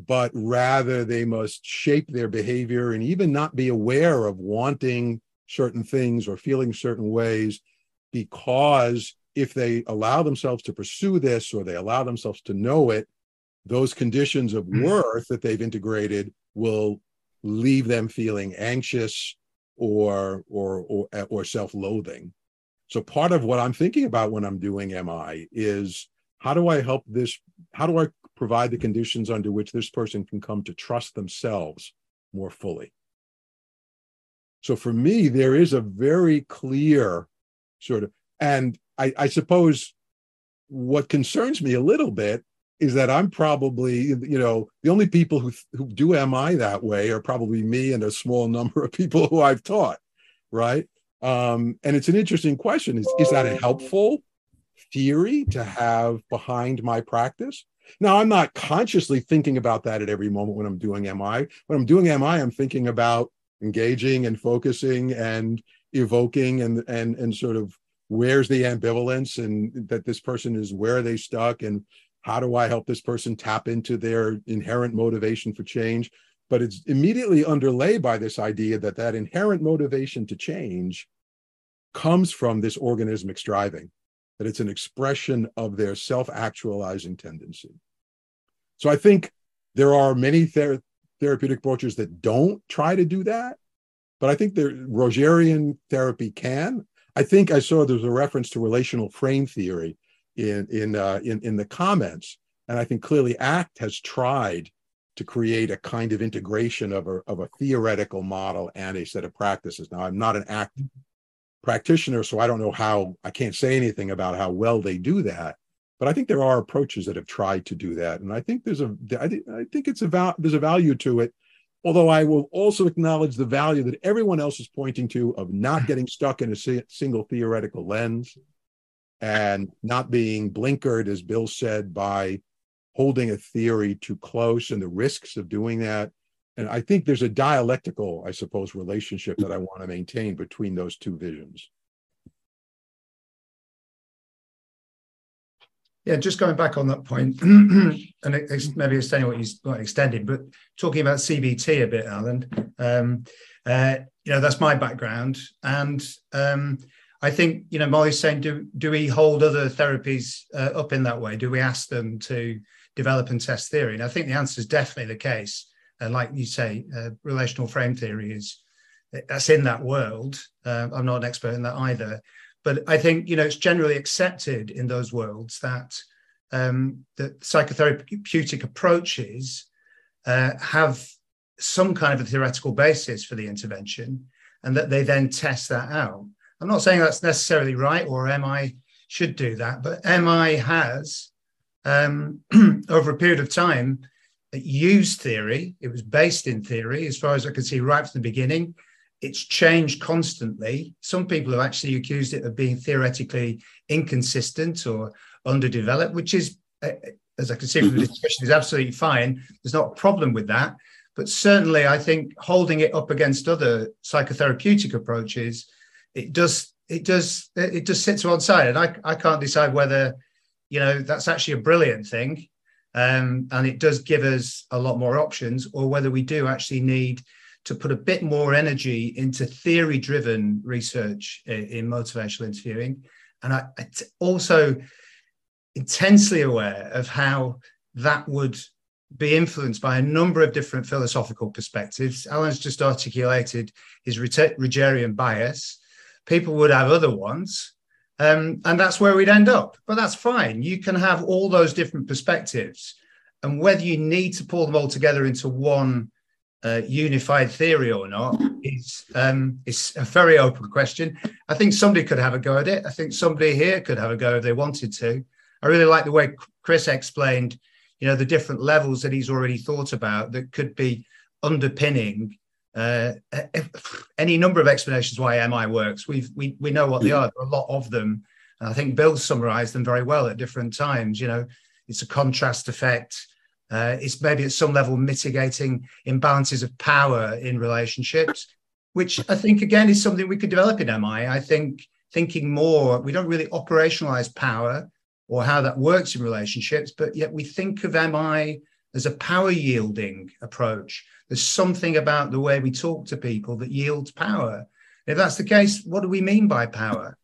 S4: but rather they must shape their behavior and even not be aware of wanting certain things or feeling certain ways, because if they allow themselves to pursue this or they allow themselves to know it, those conditions of mm. worth that they've integrated will leave them feeling anxious or or or, or self-loathing. So part of what I'm thinking about when I'm doing MI is how do I help this how do I provide the conditions under which this person can come to trust themselves more fully. So for me, there is a very clear sort of, and I, I suppose what concerns me a little bit is that I'm probably, you know, the only people who who do MI that way are probably me and a small number of people who I've taught, right? Um, and it's an interesting question: is is that a helpful theory to have behind my practice? Now, I'm not consciously thinking about that at every moment when I'm doing MI. When I'm doing MI, I'm thinking about engaging and focusing and evoking and and and sort of where's the ambivalence and that this person is where are they stuck and how do I help this person tap into their inherent motivation for change? But it's immediately underlay by this idea that that inherent motivation to change comes from this organismic striving, that it's an expression of their self actualizing tendency. So I think there are many ther- therapeutic approaches that don't try to do that, but I think the Rogerian therapy can. I think I saw there's a reference to relational frame theory in in uh, in in the comments, and I think clearly ACT has tried to create a kind of integration of a of a theoretical model and a set of practices. Now, I'm not an ACT practitioner, so I don't know how I can't say anything about how well they do that. But I think there are approaches that have tried to do that, and I think there's a I, th- I think it's a val- there's a value to it. Although I will also acknowledge the value that everyone else is pointing to of not getting stuck in a si- single theoretical lens, and not being blinkered, as Bill said, by holding a theory too close and the risks of doing that. And I think there's a dialectical, I suppose, relationship that I want to maintain between those two visions.
S7: Yeah, just going back on that point, and maybe extending what you not extended, but talking about CBT a bit, Alan. Um, uh, you know, that's my background, and um, I think you know Molly's saying, do do we hold other therapies uh, up in that way? Do we ask them to develop and test theory? And I think the answer is definitely the case. And like you say, uh, relational frame theory is that's in that world. Uh, I'm not an expert in that either, but I think you know it's generally accepted in those worlds that um, that psychotherapeutic approaches uh, have some kind of a theoretical basis for the intervention, and that they then test that out. I'm not saying that's necessarily right or MI should do that, but MI has, um, over a period of time, used theory. It was based in theory, as far as I can see, right from the beginning. It's changed constantly. Some people have actually accused it of being theoretically inconsistent or underdeveloped, which is, uh, as I can see from the discussion, is absolutely fine. There's not a problem with that. But certainly, I think holding it up against other psychotherapeutic approaches it does it does it just sits one side, and I I can't decide whether you know that's actually a brilliant thing, um, and it does give us a lot more options, or whether we do actually need to put a bit more energy into theory driven research in, in motivational interviewing, and I, I t- also intensely aware of how that would be influenced by a number of different philosophical perspectives. Alan's just articulated his Rogerian bias, people would have other ones. Um, and that's where we'd end up. But that's fine. You can have all those different perspectives. And whether you need to pull them all together into one uh, unified theory or not is um, is a very open question. I think somebody could have a go at it. I think somebody here could have a go if they wanted to. I really like the way Chris explained, you know, the different levels that he's already thought about that could be underpinning uh, any number of explanations why MI works. We've, we we know what they are. There are a lot of them. And I think Bill summarised them very well at different times. You know, it's a contrast effect. Uh, it's maybe at some level mitigating imbalances of power in relationships, which I think again is something we could develop in MI. I think thinking more, we don't really operationalize power or how that works in relationships, but yet we think of MI as a power yielding approach there's something about the way we talk to people that yields power. If that's the case, what do we mean by power?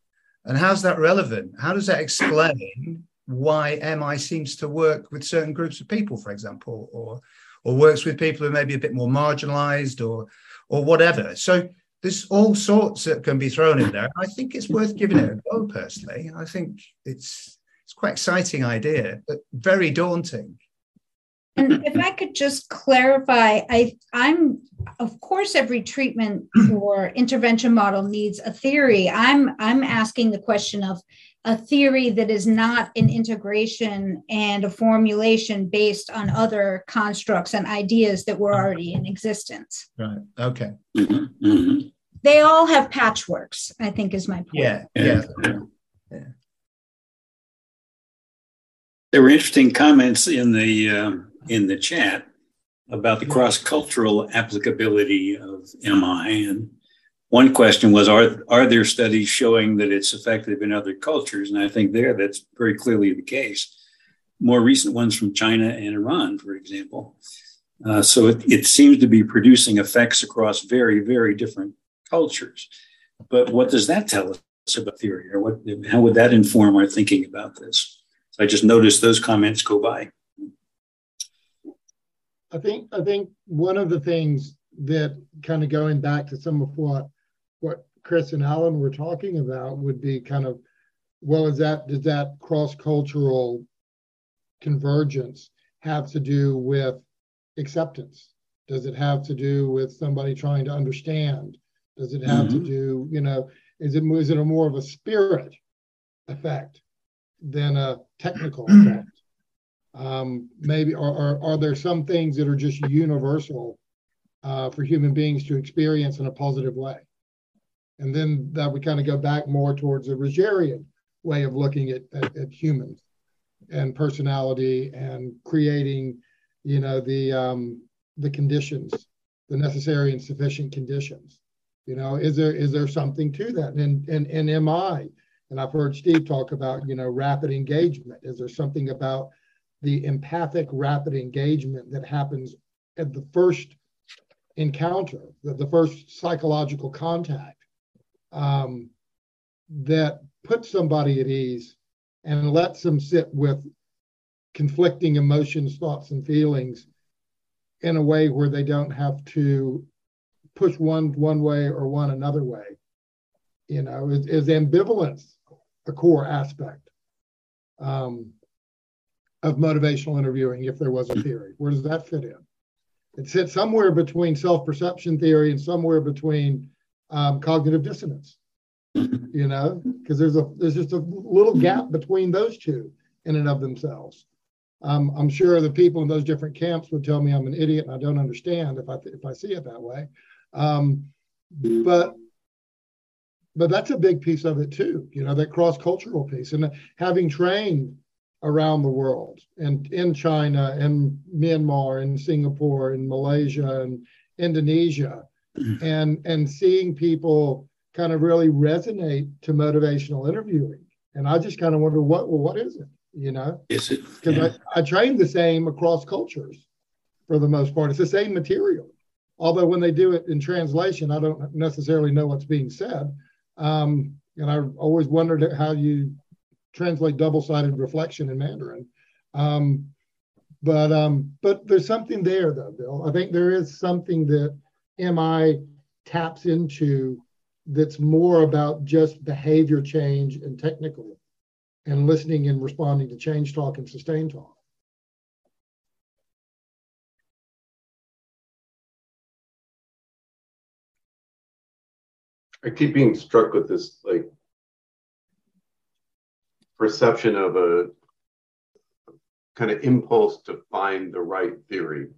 S7: And how's that relevant? How does that explain why MI seems to work with certain groups of people, for example, or or works with people who may be a bit more marginalized or or whatever. So there's all sorts that can be thrown in there. I think it's worth giving it a go personally. I think it's it's quite exciting idea, but very daunting.
S8: And if I could just clarify, I, I'm, of course, every treatment or intervention model needs a theory. I'm, I'm asking the question of a theory that is not an integration and a formulation based on other constructs and ideas that were already in existence.
S7: Right. Okay.
S5: Mm-hmm. Mm-hmm.
S8: They all have patchworks, I think, is my point.
S7: Yeah. Yeah.
S5: yeah. There were interesting comments in the um, in the chat about the cross cultural applicability of MI. And one question was are, are there studies showing that it's effective in other cultures? And I think there that's very clearly the case. More recent ones from China and Iran, for example. Uh, so it, it seems to be producing effects across very, very different cultures. But what does that tell us about theory, or what? How would that inform our thinking about this? So I just noticed those comments go by.
S2: I think I think one of the things that kind of going back to some of what what Chris and Alan were talking about would be kind of well, is that does that cross cultural convergence have to do with acceptance? Does it have to do with somebody trying to understand? Does it have mm-hmm. to do, you know, is it is it a more of a spirit effect than a technical effect? Um, maybe are, are, are there some things that are just universal uh, for human beings to experience in a positive way? And then that would kind of go back more towards a Rogerian way of looking at, at, at humans and personality and creating, you know, the um, the conditions, the necessary and sufficient conditions. You know, is there is there something to that? And and and MI, and I've heard Steve talk about, you know, rapid engagement. Is there something about the empathic rapid engagement that happens at the first encounter, the, the first psychological contact, um, that puts somebody at ease and lets them sit with conflicting emotions, thoughts, and feelings in a way where they don't have to push one one way or one another way. You know, is, is ambivalence a core aspect um, of motivational interviewing if there was a theory? Where does that fit in? It sits somewhere between self-perception theory and somewhere between um, cognitive dissonance. You know, because there's a there's just a little gap between those two in and of themselves. Um, I'm sure the people in those different camps would tell me I'm an idiot and I don't understand if I if I see it that way. Um, but but that's a big piece of it too. You know that cross cultural piece and having trained around the world and in China and Myanmar and Singapore and Malaysia and Indonesia mm-hmm. and and seeing people kind of really resonate to motivational interviewing. And I just kind of wonder what well, what is it? you know?
S5: Is it?
S2: Because yeah. I, I train the same across cultures for the most part. It's the same material. Although when they do it in translation, I don't necessarily know what's being said. Um, and I always wondered how you translate double-sided reflection in Mandarin. Um, but um, but there's something there though, Bill. I think there is something that MI taps into that's more about just behavior change and technical and listening and responding to change talk and sustain talk.
S3: I keep being struck with this like perception of a kind of impulse to find the right theory.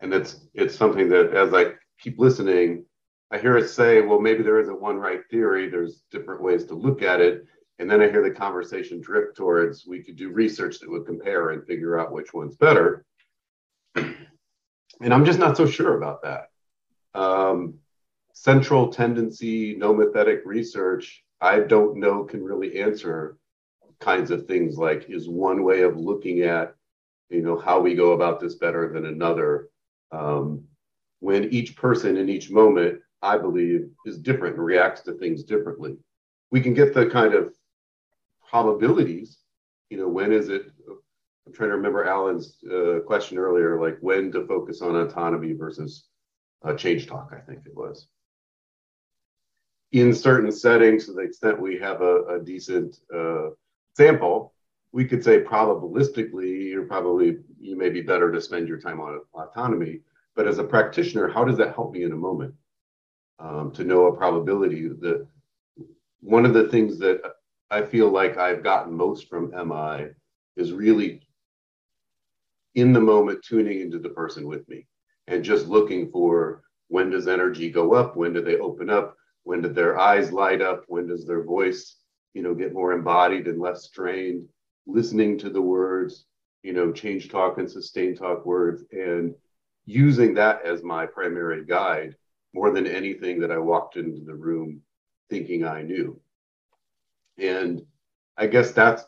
S3: And it's it's something that as I keep listening, I hear it say, well, maybe there isn't one right theory. There's different ways to look at it. And then I hear the conversation drift towards we could do research that would compare and figure out which one's better. And I'm just not so sure about that. Um, central tendency, nomothetic research, I don't know can really answer kinds of things like is one way of looking at, you know, how we go about this better than another. Um, when each person in each moment, I believe, is different and reacts to things differently. We can get the kind of probabilities. You know, when is it? I'm trying to remember Alan's uh, question earlier, like when to focus on autonomy versus uh, change talk. I think it was. In certain settings, to the extent we have a, a decent uh, sample, we could say probabilistically, you're probably you may be better to spend your time on autonomy. But as a practitioner, how does that help me in a moment? Um, to know a probability that one of the things that I feel like I've gotten most from MI is really in the moment tuning into the person with me and just looking for when does energy go up when do they open up when do their eyes light up when does their voice you know get more embodied and less strained listening to the words you know change talk and sustain talk words and using that as my primary guide more than anything that i walked into the room thinking i knew and I guess that's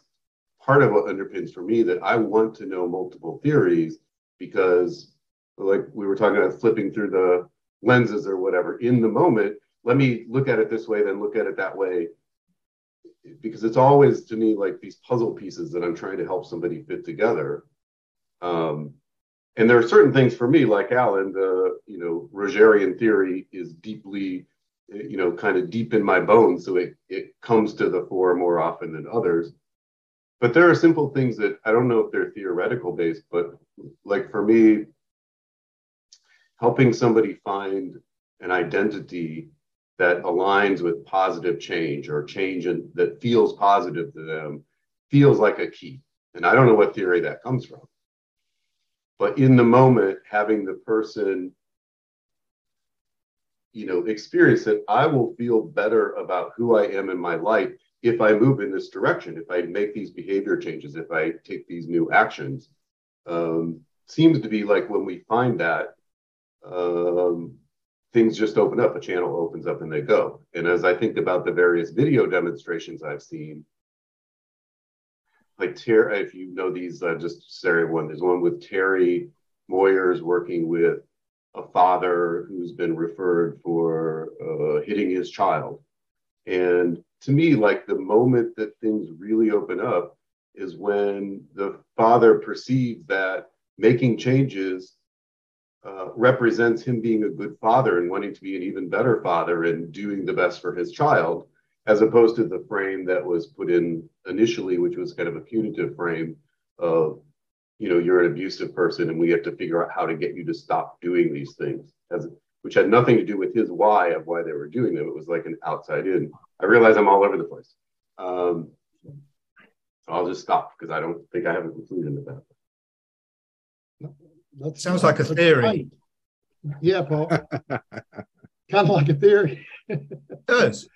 S3: part of what underpins for me that I want to know multiple theories because, like we were talking about flipping through the lenses or whatever in the moment, let me look at it this way, then look at it that way. Because it's always to me like these puzzle pieces that I'm trying to help somebody fit together. Um, and there are certain things for me, like Alan, the you know Rogerian theory is deeply you know, kind of deep in my bones. So it, it comes to the fore more often than others. But there are simple things that I don't know if they're theoretical based, but like for me, helping somebody find an identity that aligns with positive change or change in, that feels positive to them feels like a key. And I don't know what theory that comes from. But in the moment, having the person you know experience it i will feel better about who i am in my life if i move in this direction if i make these behavior changes if i take these new actions um, seems to be like when we find that um, things just open up a channel opens up and they go and as i think about the various video demonstrations i've seen like Terri, if you know these, uh, just Sarah one. There's one with Terri Moyers working with a father who's been referred for uh, hitting his child. And to me, like the moment that things really open up is when the father perceives that making changes uh, represents him being a good father and wanting to be an even better father and doing the best for his child, as opposed to the frame that was put in initially, which was kind of a punitive frame of, you know, you're an abusive person and we have to figure out how to get you to stop doing these things, as, which had nothing to do with his why of why they were doing them. It was like an outside in. I realize I'm all over the place. Um, so I'll just stop because I don't think I have a conclusion about
S7: that. That sounds like a theory. Right.
S2: Yeah, Paul. kind of like a theory.
S7: it does.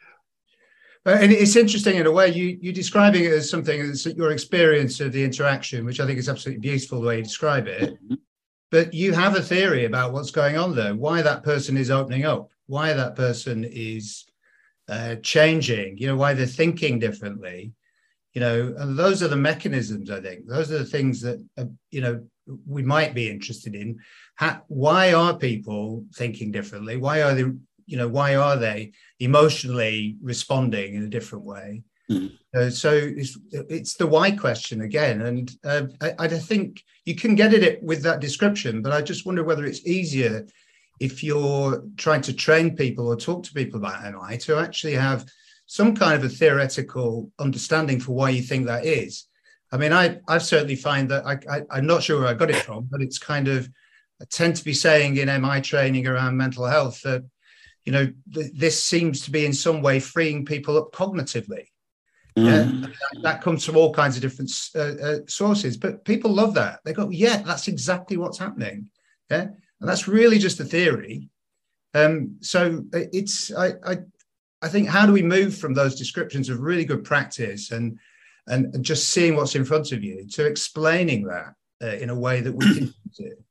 S7: And it's interesting in a way, you, you're describing it as something that's your experience of the interaction, which I think is absolutely beautiful the way you describe it. But you have a theory about what's going on there, why that person is opening up, why that person is uh, changing, you know, why they're thinking differently you know and those are the mechanisms i think. Those are the things that uh, you know we might be interested in. How, why are people thinking differently? Why are they you know why are they emotionally responding in a different way? Mm. uh, so it's, it's the why question again. And uh, I, I think you can get at it with that description but i just wonder whether it's easier if you're trying to train people or talk to people about mi to actually have some kind of a theoretical understanding for why you think that is. I mean, I I certainly find that I, I am not sure where I got it from, but it's kind of I tend to be saying in MI training around mental health that you know th- this seems to be in some way freeing people up cognitively. Mm. Yeah, that, that, comes from all kinds of different uh, uh, sources, but people love that. They go, yeah, that's exactly what's happening. Yeah, and that's really just a theory. Um, so uh, it's I, I I think how do we move from those descriptions of really good practice and and just seeing what's in front of you to explaining that uh, in a way that we can use it.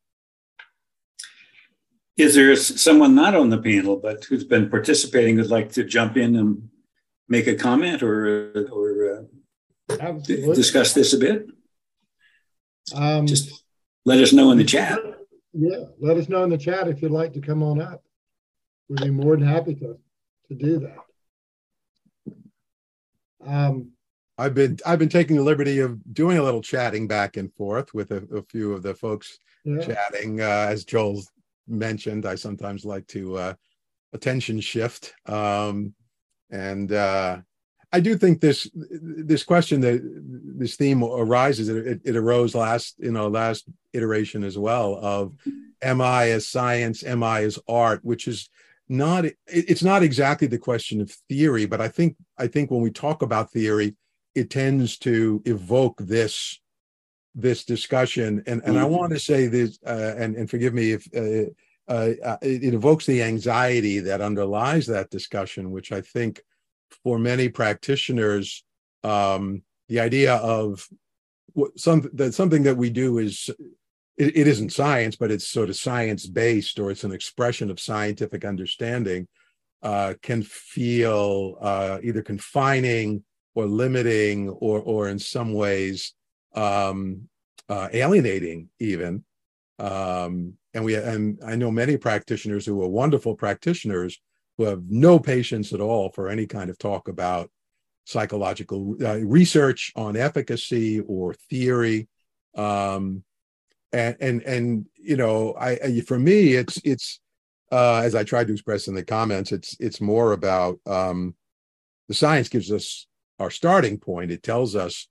S5: Is there someone not on the panel but who's been participating who'd like to jump in and make a comment or or uh, discuss this a bit? Um, Just let us know in the chat.
S2: Yeah, let us know in the chat if you'd like to come on up. We'd be more than happy to to do that.
S4: Um, I've been I've been taking the liberty of doing a little chatting back and forth with a, a few of the folks yeah. chatting. Uh, as Joel mentioned, I sometimes like to uh, attention shift, um, and uh, I do think this this question that this theme arises. It, it arose last you know last iteration as well of MI as science, MI as art, which is not it's not exactly the question of theory but i think i think when we talk about theory it tends to evoke this this discussion and and i mm-hmm. want to say this uh, and and forgive me if uh, uh, uh, it, it evokes the anxiety that underlies that discussion which i think for many practitioners um, the idea of what some that something that we do is it, it isn't science, but it's sort of science based or it's an expression of scientific understanding, uh, can feel uh, either confining or limiting or, or in some ways um, uh, alienating, even. Um, and we and I know many practitioners who are wonderful practitioners who have no patience at all for any kind of talk about psychological uh, research on efficacy or theory. Um, and and and you know i for me it's it's uh as i tried to express in the comments it's it's more about um the science gives us our starting point. It tells us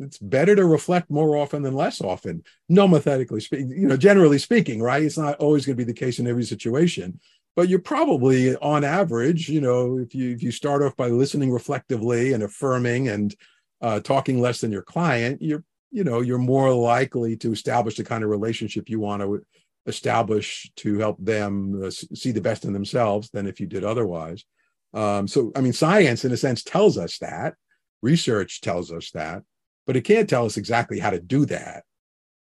S4: it's better to reflect more often than less often nomothetically speaking you know generally speaking right? It's not always going to be the case in every situation but you're probably on average you know if you if you start off by listening reflectively and affirming and uh, talking less than your client you're you know you're more likely to establish the kind of relationship you want to establish to help them uh, see the best in themselves than if you did otherwise. Um, so i mean science in a sense tells us that. Research tells us that. But it can't tell us exactly how to do that.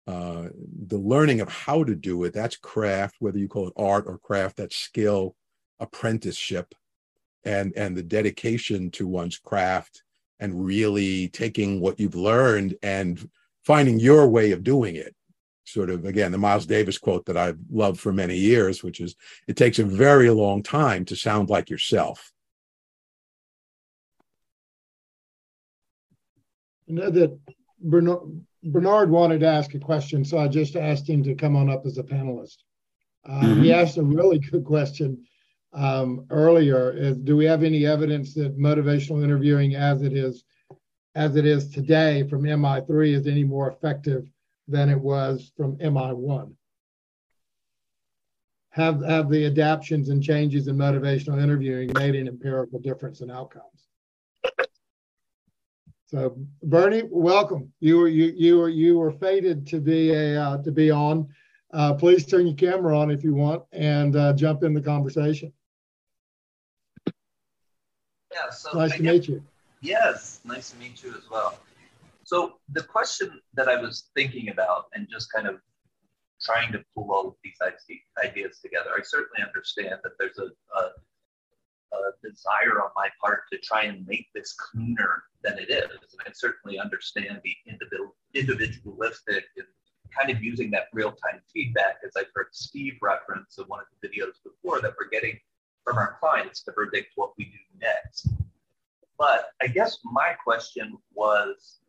S4: Uh, the learning of how to do it that's craft whether you call it art or craft that's skill apprenticeship and and the dedication to one's craft and really taking what you've learned and finding your way of doing it. Sort of again, the Miles Davis quote that I've loved for many years, which is it takes a very long time to sound like yourself.
S2: I know that Bernard, Bernard wanted to ask a question, so I just asked him to come on up as a panelist. Uh, mm-hmm. He asked a really good question um, earlier: is, Do we have any evidence that motivational interviewing, as it is, as it is today from MI3, is any more effective than it was from MI1? Have have the adaptations and changes in motivational interviewing made an empirical difference in outcomes? So Bernie, welcome. You were you you were you were fated to be a uh, to be on. Uh, please turn your camera on if you want and uh, jump in the conversation.
S9: Yeah, so
S2: nice I to guess, meet you.
S9: Yes, nice to meet you as well. So the question that I was thinking about and just kind of trying to pull all of these ideas together, I certainly understand that there's a, a a desire on my part to try and make this cleaner than it is. And I certainly understand the individualistic and kind of using that real time feedback, as I've heard Steve reference in one of the videos before, that we're getting from our clients to predict what we do next. But I guess my question was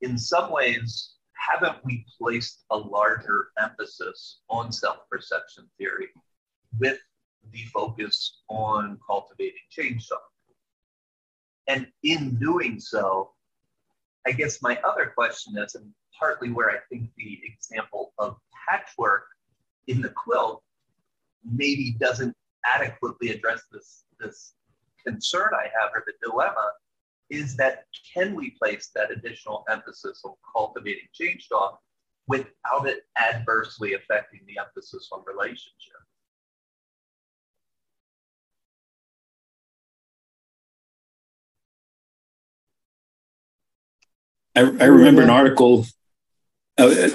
S9: in some ways, haven't we placed a larger emphasis on self perception theory with the focus on cultivating change talk. And in doing so, I guess my other question is, and partly where I think the example of patchwork in the quilt maybe doesn't adequately address this, this concern I have or the dilemma, is that can we place that additional emphasis on cultivating change talk without it adversely affecting the emphasis on relationship?
S5: I, I remember an article uh,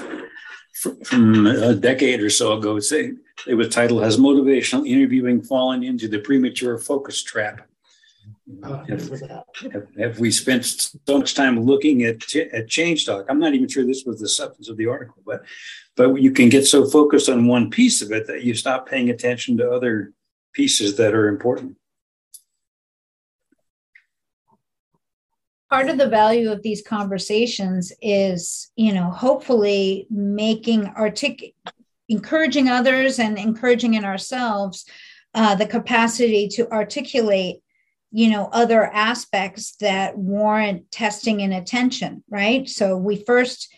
S5: from a decade or so ago saying it was titled "Has Motivational Interviewing Fallen into the Premature Focus Trap?" Uh, have, have, have, we spent so much time looking at at change talk? I'm not even sure this was the substance of the article, but but you can get so focused on one piece of it that you stop paying attention to other pieces that are important.
S8: part of the value of these conversations is you know hopefully making artic encouraging others and encouraging in ourselves uh, the capacity to articulate you know other aspects that warrant testing and attention right? So we first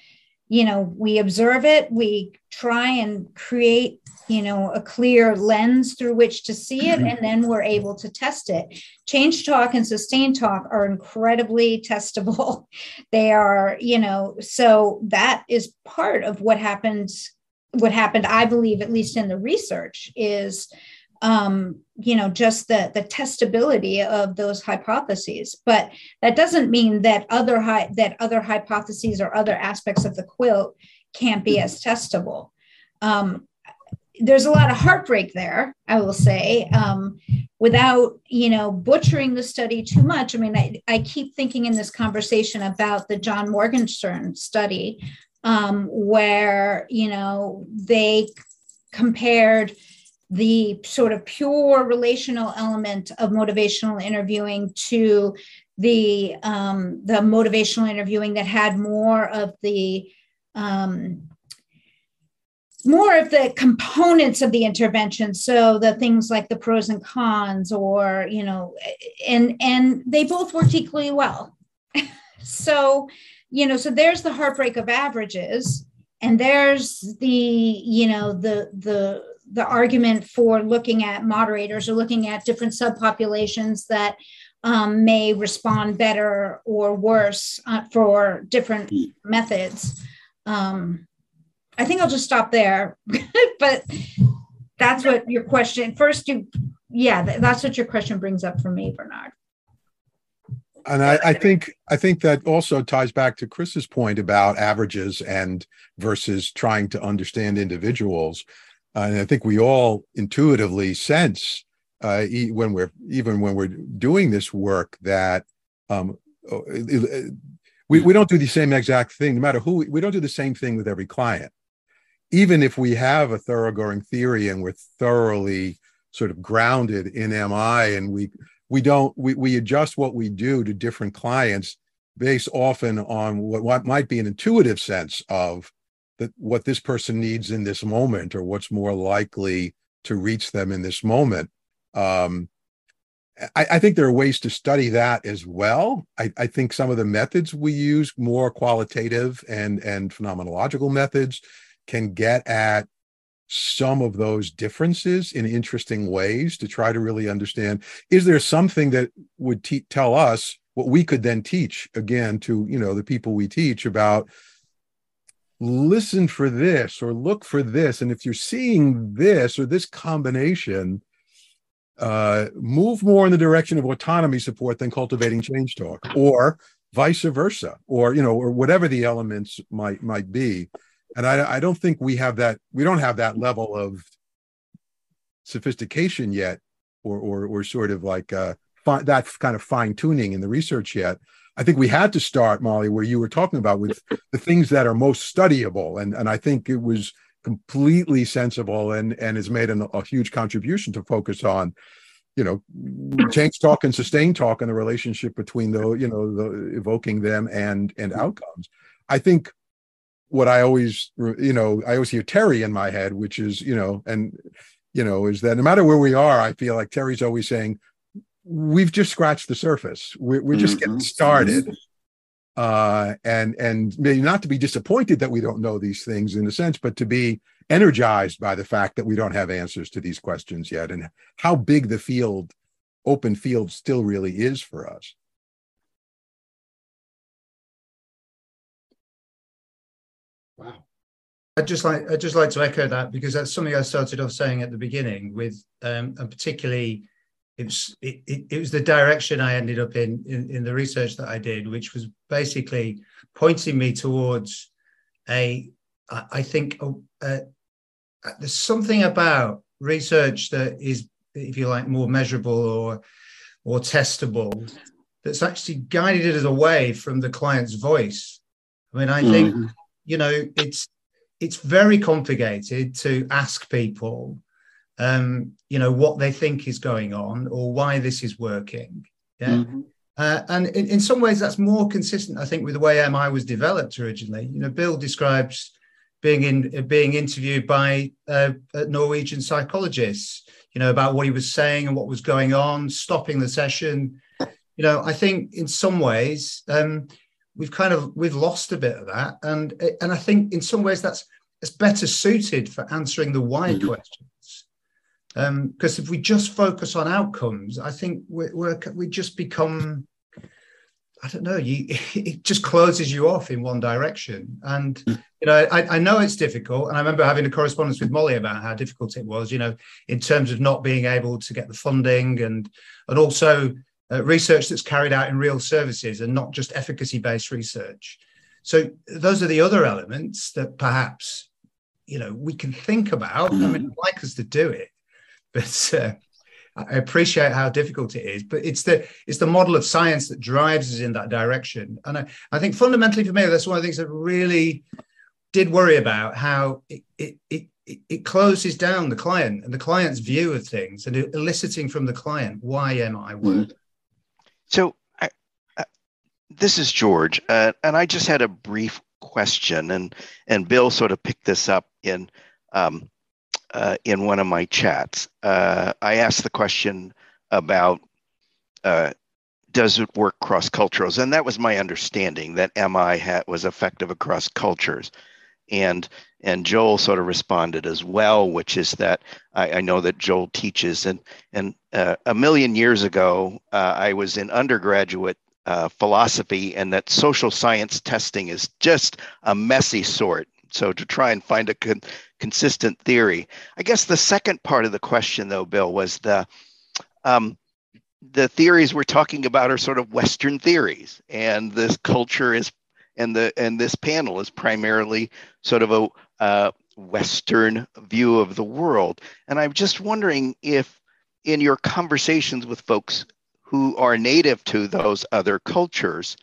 S8: you know we observe it we try and create you know a clear lens through which to see it and then we're able to test it. Change talk and sustain talk are incredibly testable. They are you know so that is part of what happens what happened i believe at least in the research is um, you know just the the testability of those hypotheses but that doesn't mean that other that other hypotheses or other aspects of the quilt can't be as testable um, there's a lot of heartbreak there, I will say, um, without you know butchering the study too much. I mean, I, I keep thinking in this conversation about the Jon Morgenstern study, um, where you know they compared the sort of pure relational element of motivational interviewing to the um, the motivational interviewing that had more of the um, more of the components of the intervention. So the things like the pros and cons or you know and and they both worked equally well. So you know so there's the heartbreak of averages and there's the you know the the the argument for looking at moderators or looking at different subpopulations that um, may respond better or worse uh, for different hmm. methods um, I think I'll just stop there. but that's what your question first you yeah, that's what your question brings up for me, Bernard.
S4: And I, I, think I think that also ties back to Chris's point about averages and versus trying to understand individuals. Uh, and I think we all intuitively sense uh, when we're even when we're doing this work that um, uh, we, we don't do the same exact thing no matter who we don't do the same thing with every client even if we have a thoroughgoing theory and we're thoroughly sort of grounded in MI and we we don't we, we adjust what we do to different clients based often on what, what might be an intuitive sense of that what this person needs in this moment or what's more likely to reach them in this moment. Um, I, I, think there are ways to study that as well. I, I, think some of the methods we use, more qualitative and and phenomenological methods, can get at some of those differences in interesting ways to try to really understand. Is there something that would te- tell us what we could then teach again to you know the people we teach about? Listen for this or look for this, and if you're seeing this or this combination uh, move more in the direction of autonomy support than cultivating change talk, or vice versa, or you know, or whatever the elements might might be. And I, I don't think we have that. We don't have that level of sophistication yet, or or, or sort of like uh, fi- that kind of fine tuning in the research yet. I think we had to start, Molly, where you were talking about with the things that are most studyable, and and I think it was completely sensible and and has made an, a huge contribution to focus on you know change talk and sustain talk and the relationship between the you know the evoking them and and outcomes i think what i always you know i always hear Terri in my head which is you know and you know is that no matter where we are i feel like Terri's always saying we've just scratched the surface we're, we're just mm-hmm. getting started uh, and and maybe not to be disappointed that we don't know these things in a sense, but to be energized by the fact that we don't have answers to these questions yet, and how big the field, open field, still really is for us.
S2: Wow.
S7: I'd just like I'd just like to echo that because that's something I started off saying at the beginning with, um, and particularly it was it, it, it, was the direction I ended up in, in, in the research that I did, which was basically pointing me towards a I think a, a, there's something about research that is, if you like, more measurable or or testable that's actually guided us away from the client's voice. I mean, I think mm-hmm. You know it's it's very complicated to ask people um, you know, what they think is going on or why this is working. Yeah. Mm-hmm. Uh, and in, in, some ways, that's more consistent, I think, with the way MI was developed originally. You know, Bill describes being in being interviewed by uh, Norwegian psychologists, you know, about what he was saying and what was going on, stopping the session. You know, I think in some ways um, we've kind of we've lost a bit of that, and and I think in some ways that's it's better suited for answering the why mm-hmm. question because um, if we just focus on outcomes, I think we're, we're, we just become, I don't know, you, it just closes you off in one direction. And, hmm. you know, I, I, know it's difficult. And I remember having a correspondence with Molly about how difficult it was, you know, in terms of not being able to get the funding and, and also uh, research that's carried out in real services and not just efficacy based research. So those are the other elements that perhaps, you know, we can think about. I mean, I'd like us to do it but uh, I appreciate how difficult it is. But it's the it's the model of science that drives us in that direction. And I, I think fundamentally for me, that's one of the things that really did worry about how it, it, it it closes down the client and the client's view of things and eliciting from the client why MI work.
S10: So uh, this is George, uh, and I just had a brief question, and and Bill sort of picked this up in um, uh, in one of my chats. Uh, I asked the question about uh, does it work cross cultures, and that was my understanding that MI was effective across cultures, and and Joel sort of responded as well, which is that I, I know that Joel teaches, and and uh, a million years ago uh, I was in undergraduate uh, philosophy, and that social science testing is just a messy sort. So to try and find a con- consistent theory. I guess the second part of the question, though, Bill, was the um, the theories we're talking about are sort of Western theories, and this culture is and the and this panel is primarily sort of a uh, Western view of the world. And I'm just wondering if, in your conversations with folks who are native to those other cultures,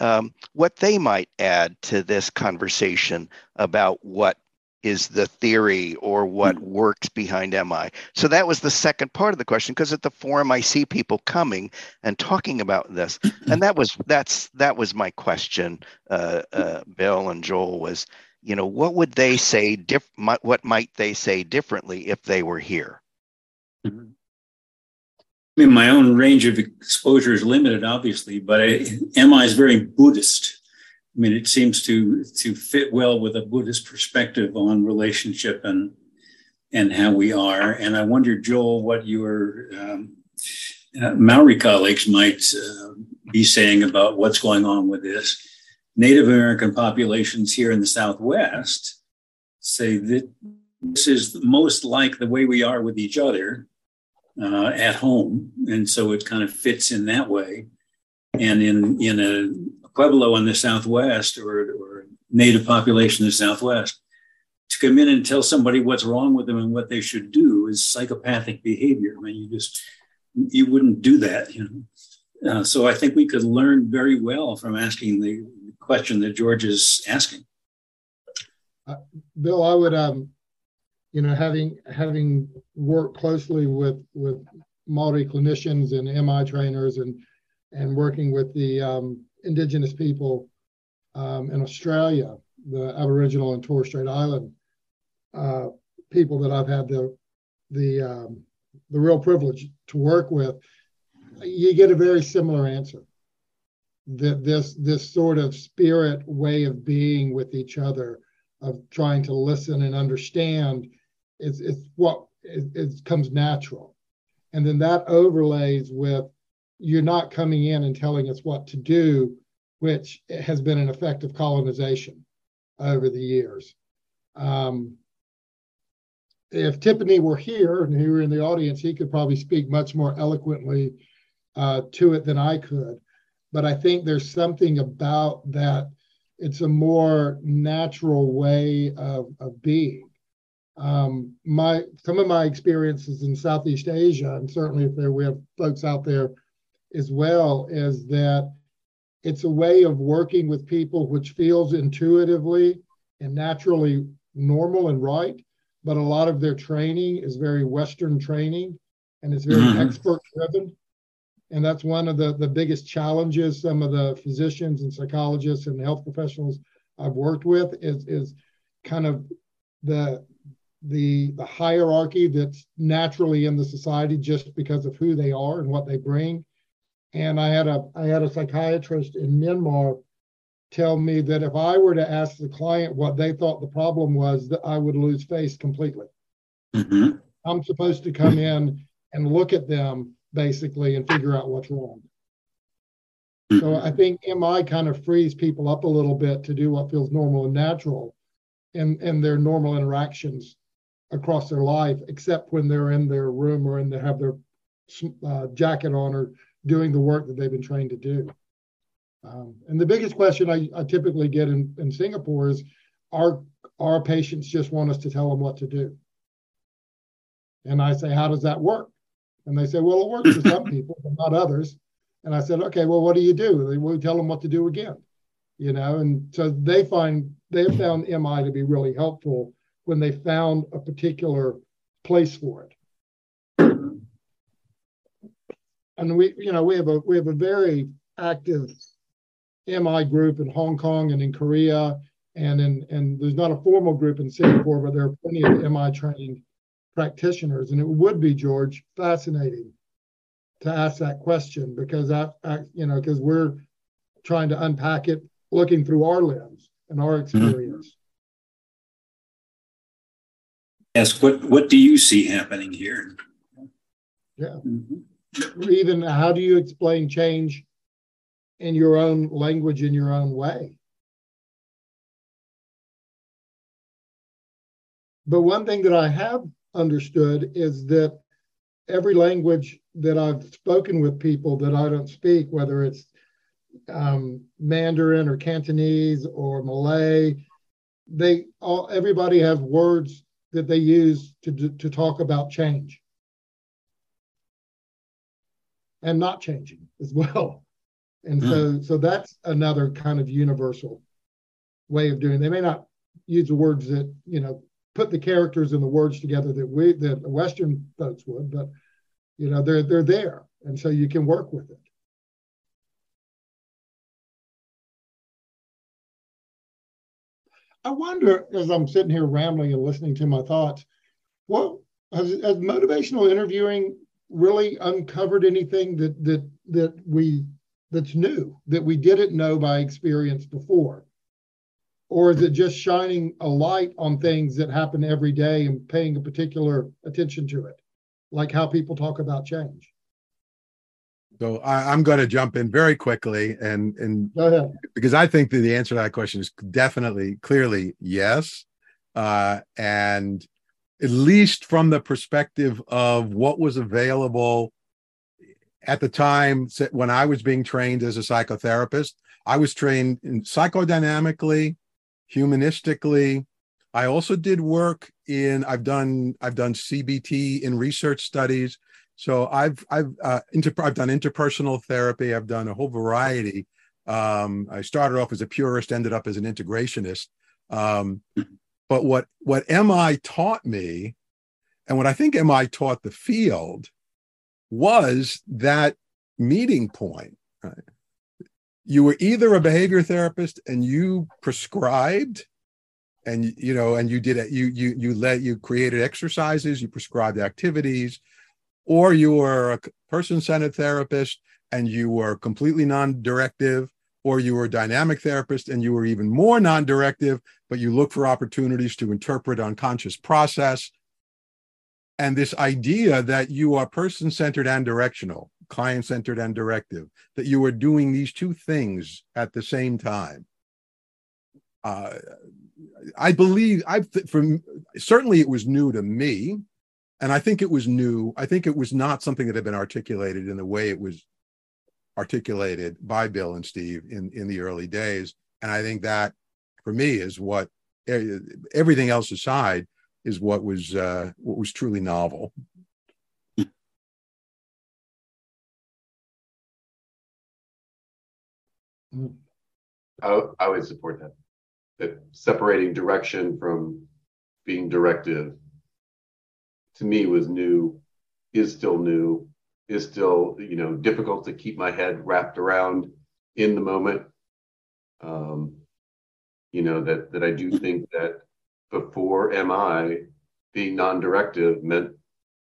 S10: um, what they might add to this conversation about what is the theory or what mm. works behind MI. So that was the second part of the question because at the forum I see people coming and talking about this, and that was that's that was my question. Uh, uh, Bill and Joel was, you know, what would they say? Diff- what might they say differently if they were here?
S5: Mm-hmm. I mean, my own range of exposure is limited, obviously, but I, MI is very Buddhist. I mean, it seems to to fit well with a Buddhist perspective on relationship and and how we are. And I wonder, Joel, what your um, uh, Maori colleagues might uh, be saying about what's going on with this. Native American populations here in the Southwest say that this is most like the way we are with each other uh, at home, and so it kind of fits in that way. And in in a Pueblo in the Southwest or, or native population in the Southwest, to come in and tell somebody what's wrong with them and what they should do is psychopathic behavior. I mean, you just you wouldn't do that, you know. Uh, so I think we could learn very well from asking the question that George is asking.
S2: Uh, Bill, I would um, you know, having having worked closely with with Maori clinicians and MI trainers and and working with the um, indigenous people um, in Australia, the Aboriginal and Torres Strait Island uh, people that I've had the the um, the real privilege to work with, you get a very similar answer. That this this sort of spirit way of being with each other, of trying to listen and understand is it's what it, it comes natural. And then that overlays with you're not coming in and telling us what to do, which has been an effect of colonization over the years. Um, if Tiffany were here and he were in the audience, he could probably speak much more eloquently uh, to it than I could. But I think there's something about that. It's a more natural way of, of being um, my some of my experiences in Southeast Asia, and certainly if there we have folks out there as well, is that it's a way of working with people which feels intuitively and naturally normal and right, but a lot of their training is very Western training and it's very mm-hmm. expert driven. And that's one of the, the biggest challenges some of the physicians and psychologists and health professionals I've worked with is, is kind of the the the hierarchy that's naturally in the society just because of who they are and what they bring. And I had a I had a psychiatrist in Myanmar tell me that if I were to ask the client what they thought the problem was, that I would lose face completely. Mm-hmm. I'm supposed to come in and look at them basically and figure out what's wrong. So I think MI kind of frees people up a little bit to do what feels normal and natural in, in their normal interactions across their life, except when they're in their room or in they have their uh, jacket on or doing the work that they've been trained to do. Um, and the biggest question I, I typically get in, in Singapore is, our our patients just want us to tell them what to do? And I say, how does that work? And they say, well, it works for some people, but not others. And I said, okay, well, what do you do? They will tell them what to do again, you know. And so they find they have found MI to be really helpful when they found a particular place for it. And we, you know, we have a we have a very active MI group in Hong Kong and in Korea, and in and there's not a formal group in Singapore, but there are plenty of MI trained practitioners. And it would be George fascinating to ask that question because that, you know, because we're trying to unpack it, looking through our lens and our mm-hmm. experience
S5: ask what what do you see happening here?
S2: Yeah. Mm-hmm. Even how do you explain change in your own language in your own way? But one thing that I have understood is that every language that I've spoken with people that I don't speak, whether it's um, Mandarin or Cantonese or Malay, they all everybody has words that they use to, to talk about change and not changing as well. And mm. so, so that's another kind of universal way of doing. They may not use the words that you know put the characters and the words together that we that Western folks would, but you know they're they're there, and so you can work with it. I wonder, as I'm sitting here rambling and listening to my thoughts, what has, has motivational interviewing really uncovered anything that that that we that's new that we didn't know by experience before? Or is it just shining a light on things that happen every day and paying a particular attention to it, like how people talk about change?
S4: So I, am going to jump in very quickly and and because I think that the answer to that question is definitely clearly yes, uh, and at least from the perspective of what was available at the time when I was being trained as a psychotherapist, I was trained in psychodynamically, humanistically. I also did work in I've done I've done CBT in research studies. So I've I've uh, inter, I've done interpersonal therapy. I've done a whole variety. Um, I started off as a purist, ended up as an integrationist. Um, but what what MI taught me, and what I think MI taught the field, was that meeting point. Right? You were either a behavior therapist and you prescribed and you know and you did it you you you let you created exercises you prescribed activities or you were a person-centered therapist and you were completely non-directive or you were a dynamic therapist and you were even more non-directive but you look for opportunities to interpret unconscious process and this idea that you are person-centered and directional client-centered and directive that you are doing these two things at the same time uh, i believe i from certainly it was new to me and I think it was new. I think it was not something that had been articulated in the way it was articulated by Bill and Steve in in the early days. And I think that, for me, is what everything else aside is what was uh, what was truly novel.
S3: I, I would support that. That separating direction from being directive to me was new, is still new, is still you know difficult to keep my head wrapped around in the moment. Um, you know that that I do think that before MI being non-directive meant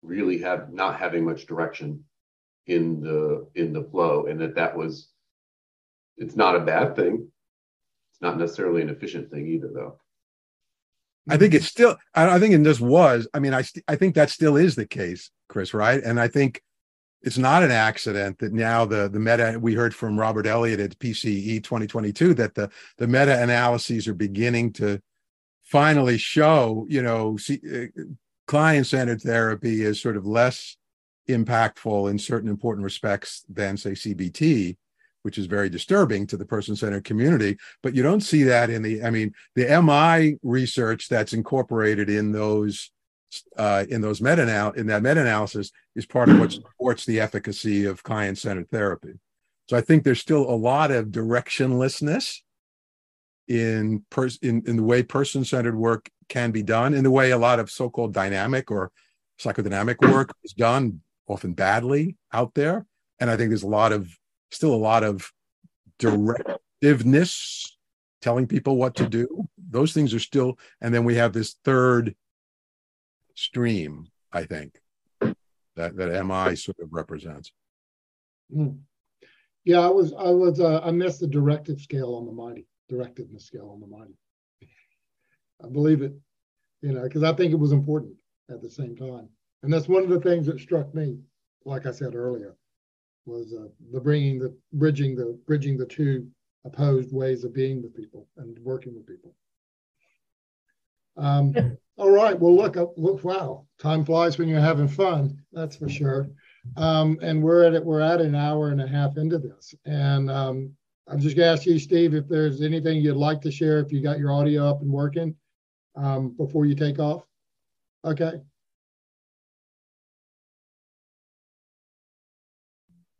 S3: really have not having much direction in the in the flow, and that that was it's not a bad thing. It's not necessarily an efficient thing either, though.
S4: I think it's still. I, think it just was. I mean, I st- I think that still is the case, Chris. Right? And I think it's not an accident that now the the meta. We heard from Robert Elliott at PCE 2022 that the the meta analyses are beginning to finally show. You know, uh, client centered therapy is sort of less impactful in certain important respects than say CBT which is very disturbing to the person-centered community. But you don't see that in the, I mean, the MI research that's incorporated in those uh, in those meta in that meta-analysis is part of what supports the efficacy of client-centered therapy. So I think there's still a lot of directionlessness in pers- in, in the way person-centered work can be done, in the way a lot of so-called dynamic or psychodynamic work is done, often badly out there. And I think there's a lot of still a lot of directiveness, telling people what to do. Those things are still, and then we have this third stream, I think, that that MI sort of represents.
S2: Mm. Yeah, I was I was uh, I missed the directive scale on the MITI, directiveness scale on the MITI. I believe it, you know, because I think it was important at the same time, and that's one of the things that struck me. Like I said earlier, was uh, the bringing the bridging the bridging the two opposed ways of being with people and working with people. Um, all right. Well, look, uh, look, wow, time flies when you're having fun. That's for sure. Um, and we're at it. We're at an hour and a half into this, and um, I'm just gonna ask you, Steve, if there's anything you'd like to share. If you got your audio up and working um, before you take off. Okay.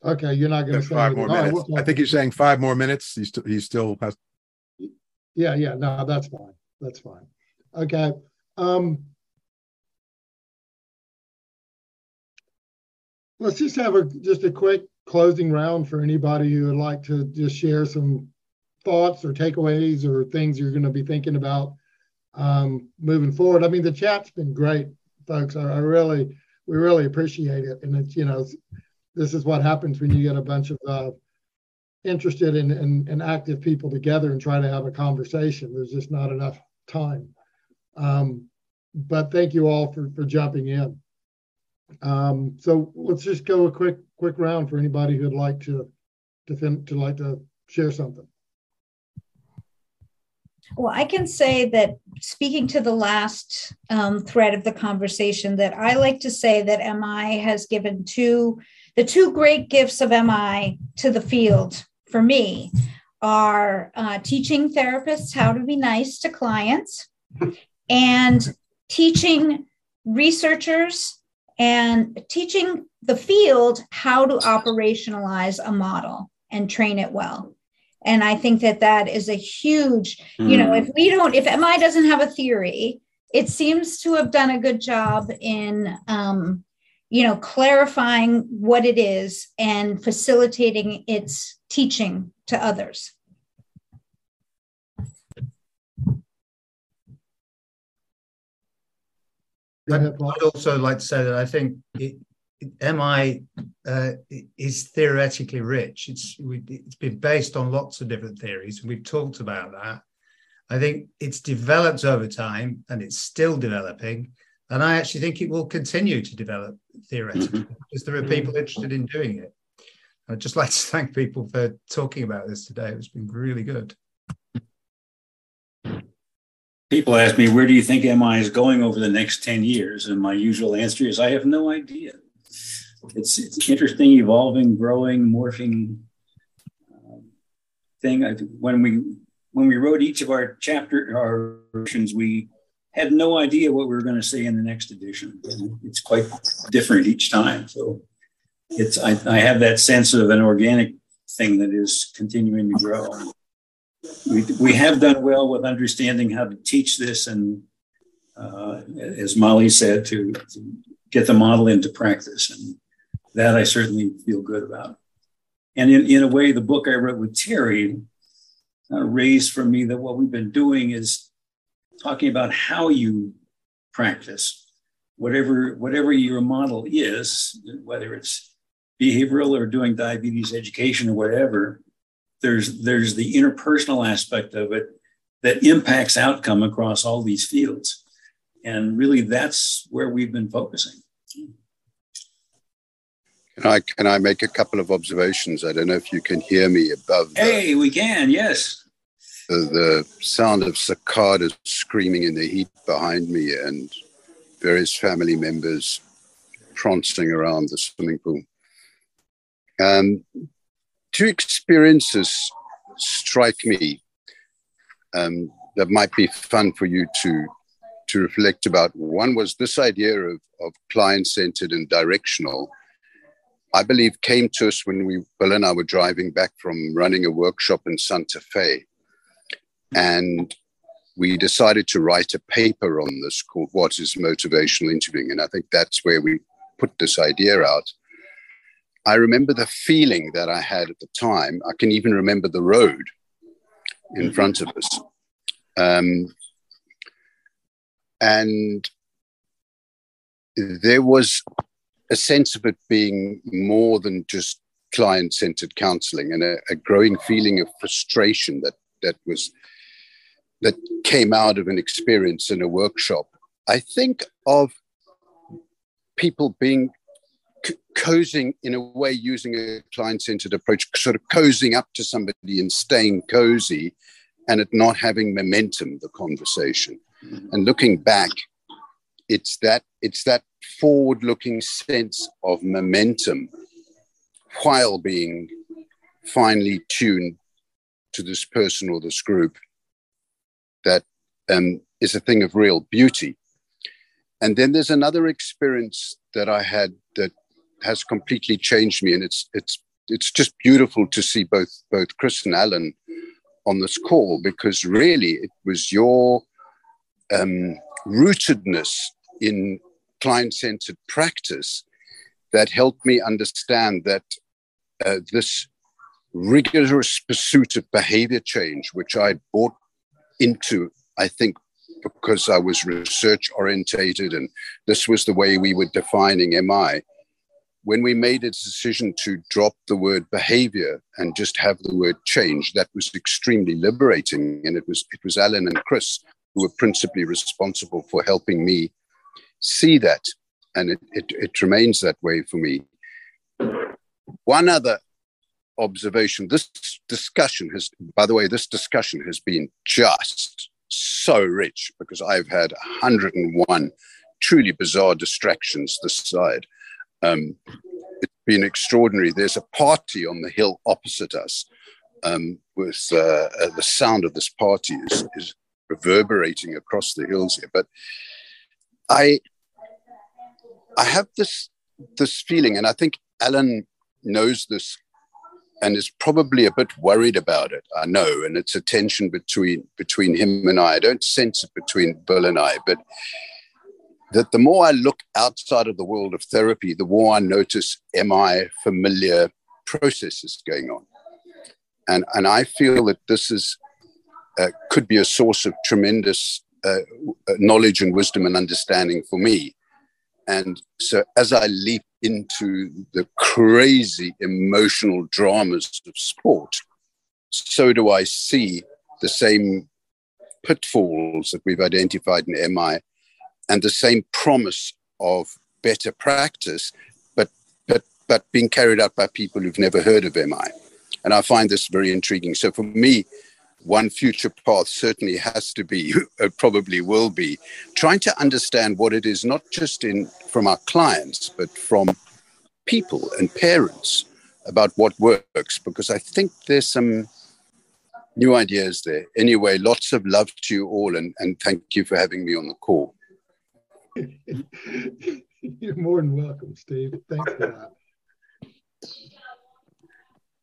S2: Okay, you're not going to say
S4: five more minutes. Right, we'll I think he's saying five more minutes. He's still he still has.
S2: Yeah, yeah, no, that's fine. That's fine. Okay. Um, let's just have a just a quick closing round for anybody who would like to just share some thoughts or takeaways or things you're going to be thinking about um, moving forward. I mean, the chat's been great, folks. I, I really, we really appreciate it. And it's, you know, this is what happens when you get a bunch of uh, interested and, and, and active people together and try to have a conversation. There's just not enough time. Um, but thank you all for, for jumping in. Um, so let's just go a quick quick round for anybody who'd like to to, fin- to like to share something.
S8: Well, I can say that speaking to the last um, thread of the conversation, that I like to say that MI has given two, the two great gifts of MI to the field for me are uh, teaching therapists how to be nice to clients and teaching researchers and teaching the field how to operationalize a model and train it well and i think that that is a huge mm. you know if we don't if mi doesn't have a theory it seems to have done a good job in um, you know clarifying what it is and facilitating its teaching to others
S7: I'd also like to say that I think it, MI uh, is theoretically rich. It's it's been based on lots of different theories, and we've talked about that. I think it's developed over time, and it's still developing. And I actually think it will continue to develop theoretically mm-hmm. because there are people interested in doing it. I'd just like to thank people for talking about this today. It's been really good.
S5: People ask me, where do you think MI is going over the next 10 years? And my usual answer is, I have no idea it's it's interesting, evolving, growing, morphing um, thing. I, when we when we wrote each of our chapter our versions, we had no idea what we were going to say in the next edition. It's quite different each time. So it's I, I have that sense of an organic thing that is continuing to grow. We, we have done well with understanding how to teach this and uh, as Molly said, to, to, get the model into practice. And that I certainly feel good about. And in, in a way, the book I wrote with Terri uh, raised for me that what we've been doing is talking about how you practice whatever whatever your model is, whether it's behavioral or doing diabetes education or whatever. There's there's the interpersonal aspect of it that impacts outcome across all these fields, and really that's where we've been focusing.
S11: Can I can I make a couple of observations? I don't know if you can hear me above.
S5: The, hey, we can. Yes.
S11: The, the sound of cicadas screaming in the heat behind me, and various family members prancing around the swimming pool. Um, two experiences strike me um, that might be fun for you to to reflect about. One was this idea of, of client centered and directional I believe, came to us when we, Bill and I were driving back from running a workshop in Santa Fe. And we decided to write a paper on this called What is Motivational Interviewing? And I think that's where we put this idea out. I remember the feeling that I had at the time. I can even remember the road in front of us. Um, and there was a sense of it being more than just client centered counseling and a, a, growing feeling of frustration that that was that came out of an experience in a workshop i think of people being cozying in a way using a client centered approach sort of cozying up to somebody and staying cozy and it not having momentum the conversation mm-hmm. and looking back it's that it's that forward looking sense of momentum while being finely tuned to this person or this group that um, is a thing of real beauty. And then there's another experience that I had that has completely changed me, and it's it's it's just beautiful to see both both Chris and Alan on this call because really it was your um, rootedness in client centered practice that helped me understand that uh, this rigorous pursuit of behavior change, which I bought into, I think, because I was research orientated and this was the way we were defining MI. When we made a decision to drop the word behavior and just have the word change, that was extremely liberating. And it was it was Alan and Chris who were principally responsible for helping me see that. And it, it, it remains that way for me. One other observation this discussion has, by the way, this discussion has been just so rich because I've had 101 truly bizarre distractions this side. Um, it's been extraordinary. There's a party on the hill opposite us. Um, with uh, uh, the sound of this party is, is reverberating across the hills here. But I I have this this feeling, and I think Alan knows this and is probably a bit worried about it. I know, and it's a tension between between him and I. I don't sense it between Bill and I, but that the more I look outside of the world of therapy, the more I notice MI familiar processes going on, and and I feel that this is uh, could be a source of tremendous uh, knowledge and wisdom and understanding for me. And so as I leap into the crazy emotional dramas of sport, so do I see the same pitfalls that we've identified in MI and the same promise of better practice, but, but, but being carried out by people who've never heard of MI. And I find this very intriguing. So for me, one future path certainly has to be, uh, probably will be, trying to understand what it is, not just in from our clients, but from people and parents about what works, because I think there's some new ideas there. Anyway, lots of love to you all, and, and thank you for having me on the call.
S2: You're more than welcome, Steve. Thanks for that.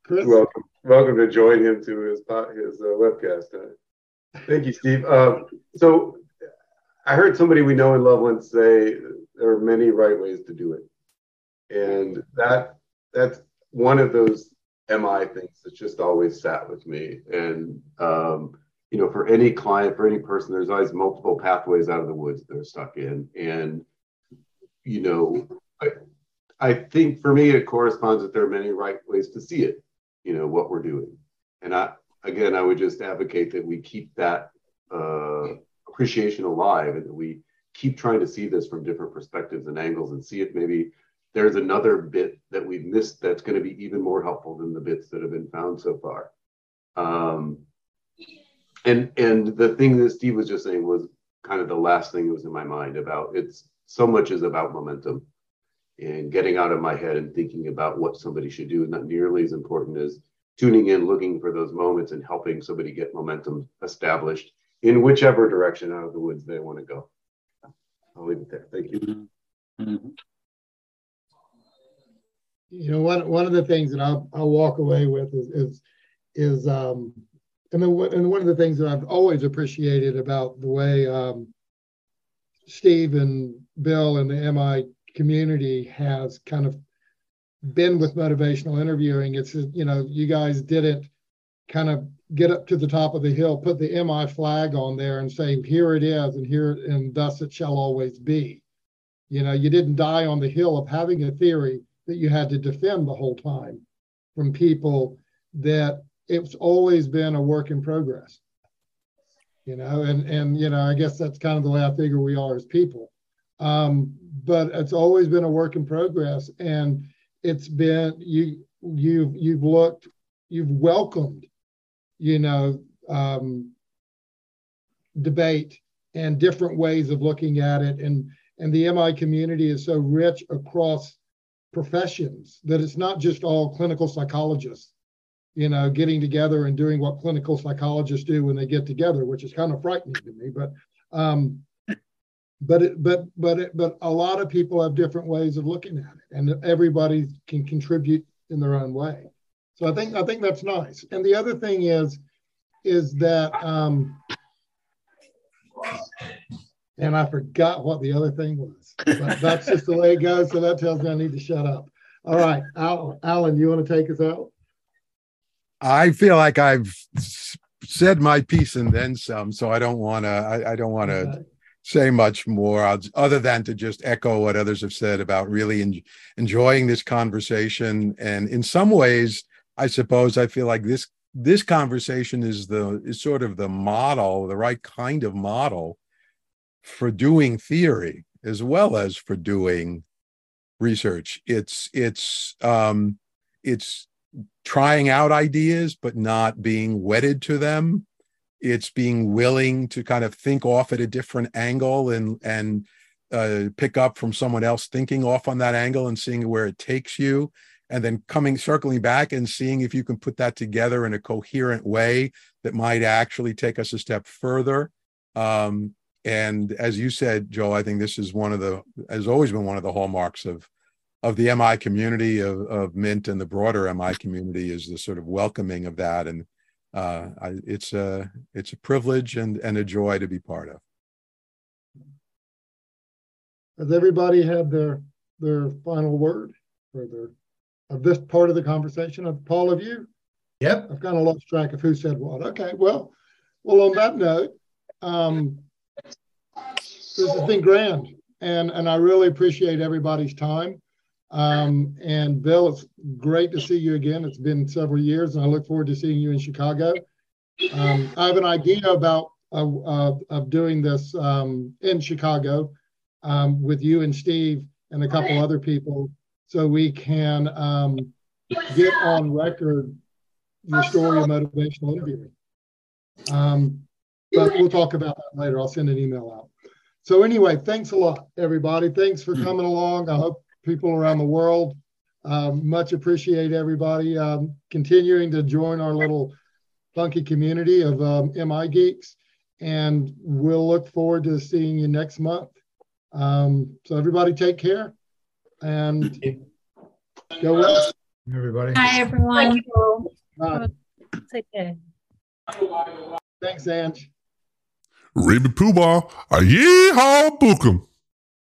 S3: Chris? Welcome, welcome to join him to his his uh, webcast. Uh, thank you, Steve. Um, so, I heard somebody we know in Loveland say there are many right ways to do it, and that that's one of those MI things that's just always sat with me. And um, you know, for any client, for any person, there's always multiple pathways out of the woods they're stuck in, and you know, I, I think for me it corresponds that there are many right ways to see it you know what we're doing. And i again i would just advocate that we keep that uh, appreciation alive and that we keep trying to see this from different perspectives and angles and see if maybe there's another bit that we've missed that's going to be even more helpful than the bits that have been found so far. Um, and and the thing that steve was just saying was kind of the last thing that was in my mind about it's so much is about momentum and getting out of my head and thinking about what somebody should do. Is not nearly as important as tuning in, looking for those moments and helping somebody get momentum established in whichever direction out of the woods they want to go. I'll leave it there. Thank you. Mm-hmm.
S2: You know, one, one of the things that I'll, I'll walk away with is, is, is um, and, and one of the things that I've always appreciated about the way um, Steve and Bill and the MI community has kind of been with motivational interviewing. It's, you know, you guys didn't kind of get up to the top of the hill, put the MI flag on there and say, here it is, and here, and thus it shall always be. You know, you didn't die on the hill of having a theory that you had to defend the whole time from people that it's always been a work in progress. You know, and and you know, I guess that's kind of the way I figure we are as people. Um, but it's always been a work in progress, and it's been you you've you've looked you've welcomed, you know, um, debate and different ways of looking at it, and and the MI community is so rich across professions that it's not just all clinical psychologists you know, getting together and doing what clinical psychologists do when they get together, which is kind of frightening to me. But um, but it, but but it, but a lot of people have different ways of looking at it, and everybody can contribute in their own way. So I think I think that's nice. And the other thing is is that um, and I forgot what the other thing was. But that's just the way it goes. So that tells me I need to shut up. All right, Al, Alan, you want to take us out?
S4: I feel like I've said my piece and then some, so I don't want to. I, I, don't want to okay. say much more, I'll, other than to just echo what others have said about really en- enjoying this conversation. And in some ways, I suppose I feel like this this conversation is the is sort of the model, the right kind of model for doing theory as well as for doing research. It's it's um, it's trying out ideas but not being wedded to them. It's being willing to kind of think off at a different angle and and uh, pick up from someone else thinking off on that angle and seeing where it takes you and then coming circling back and seeing if you can put that together in a coherent way that might actually take us a step further um, and as you said joe i think this is one of the has always been one of the hallmarks of of the mi community of, of mint and the broader mi community is the sort of welcoming of that. And uh, I, it's a it's a privilege and, and a joy to be part of.
S2: Has everybody had their their final word for their of this part of the conversation? Of paul of you?
S7: Yep.
S2: I've kind of lost track of who said what. Okay well well on that note um, this has been grand, and and I really appreciate everybody's time. Um, and Bill, it's great to see you again. It's been several years, and I look forward to seeing you in Chicago. Um, I have an idea about uh, uh, of doing this um, in Chicago um, with you and Steve and a couple other people, so we can um, get on record your story of motivational interviewing. Um, but we'll talk about that later. I'll send an email out. So anyway, thanks a lot, everybody. Thanks for coming along. I hope people around the world um, much appreciate everybody um, continuing to join our little funky community of um, MI geeks, and we'll look forward to seeing you next month. Um, so everybody, take care and go
S7: well. Everybody.
S8: Hi, everyone.
S2: Bye.
S6: Take care.
S2: Thanks, Ange.
S12: Raven Poobah, a yeehaw book 'em.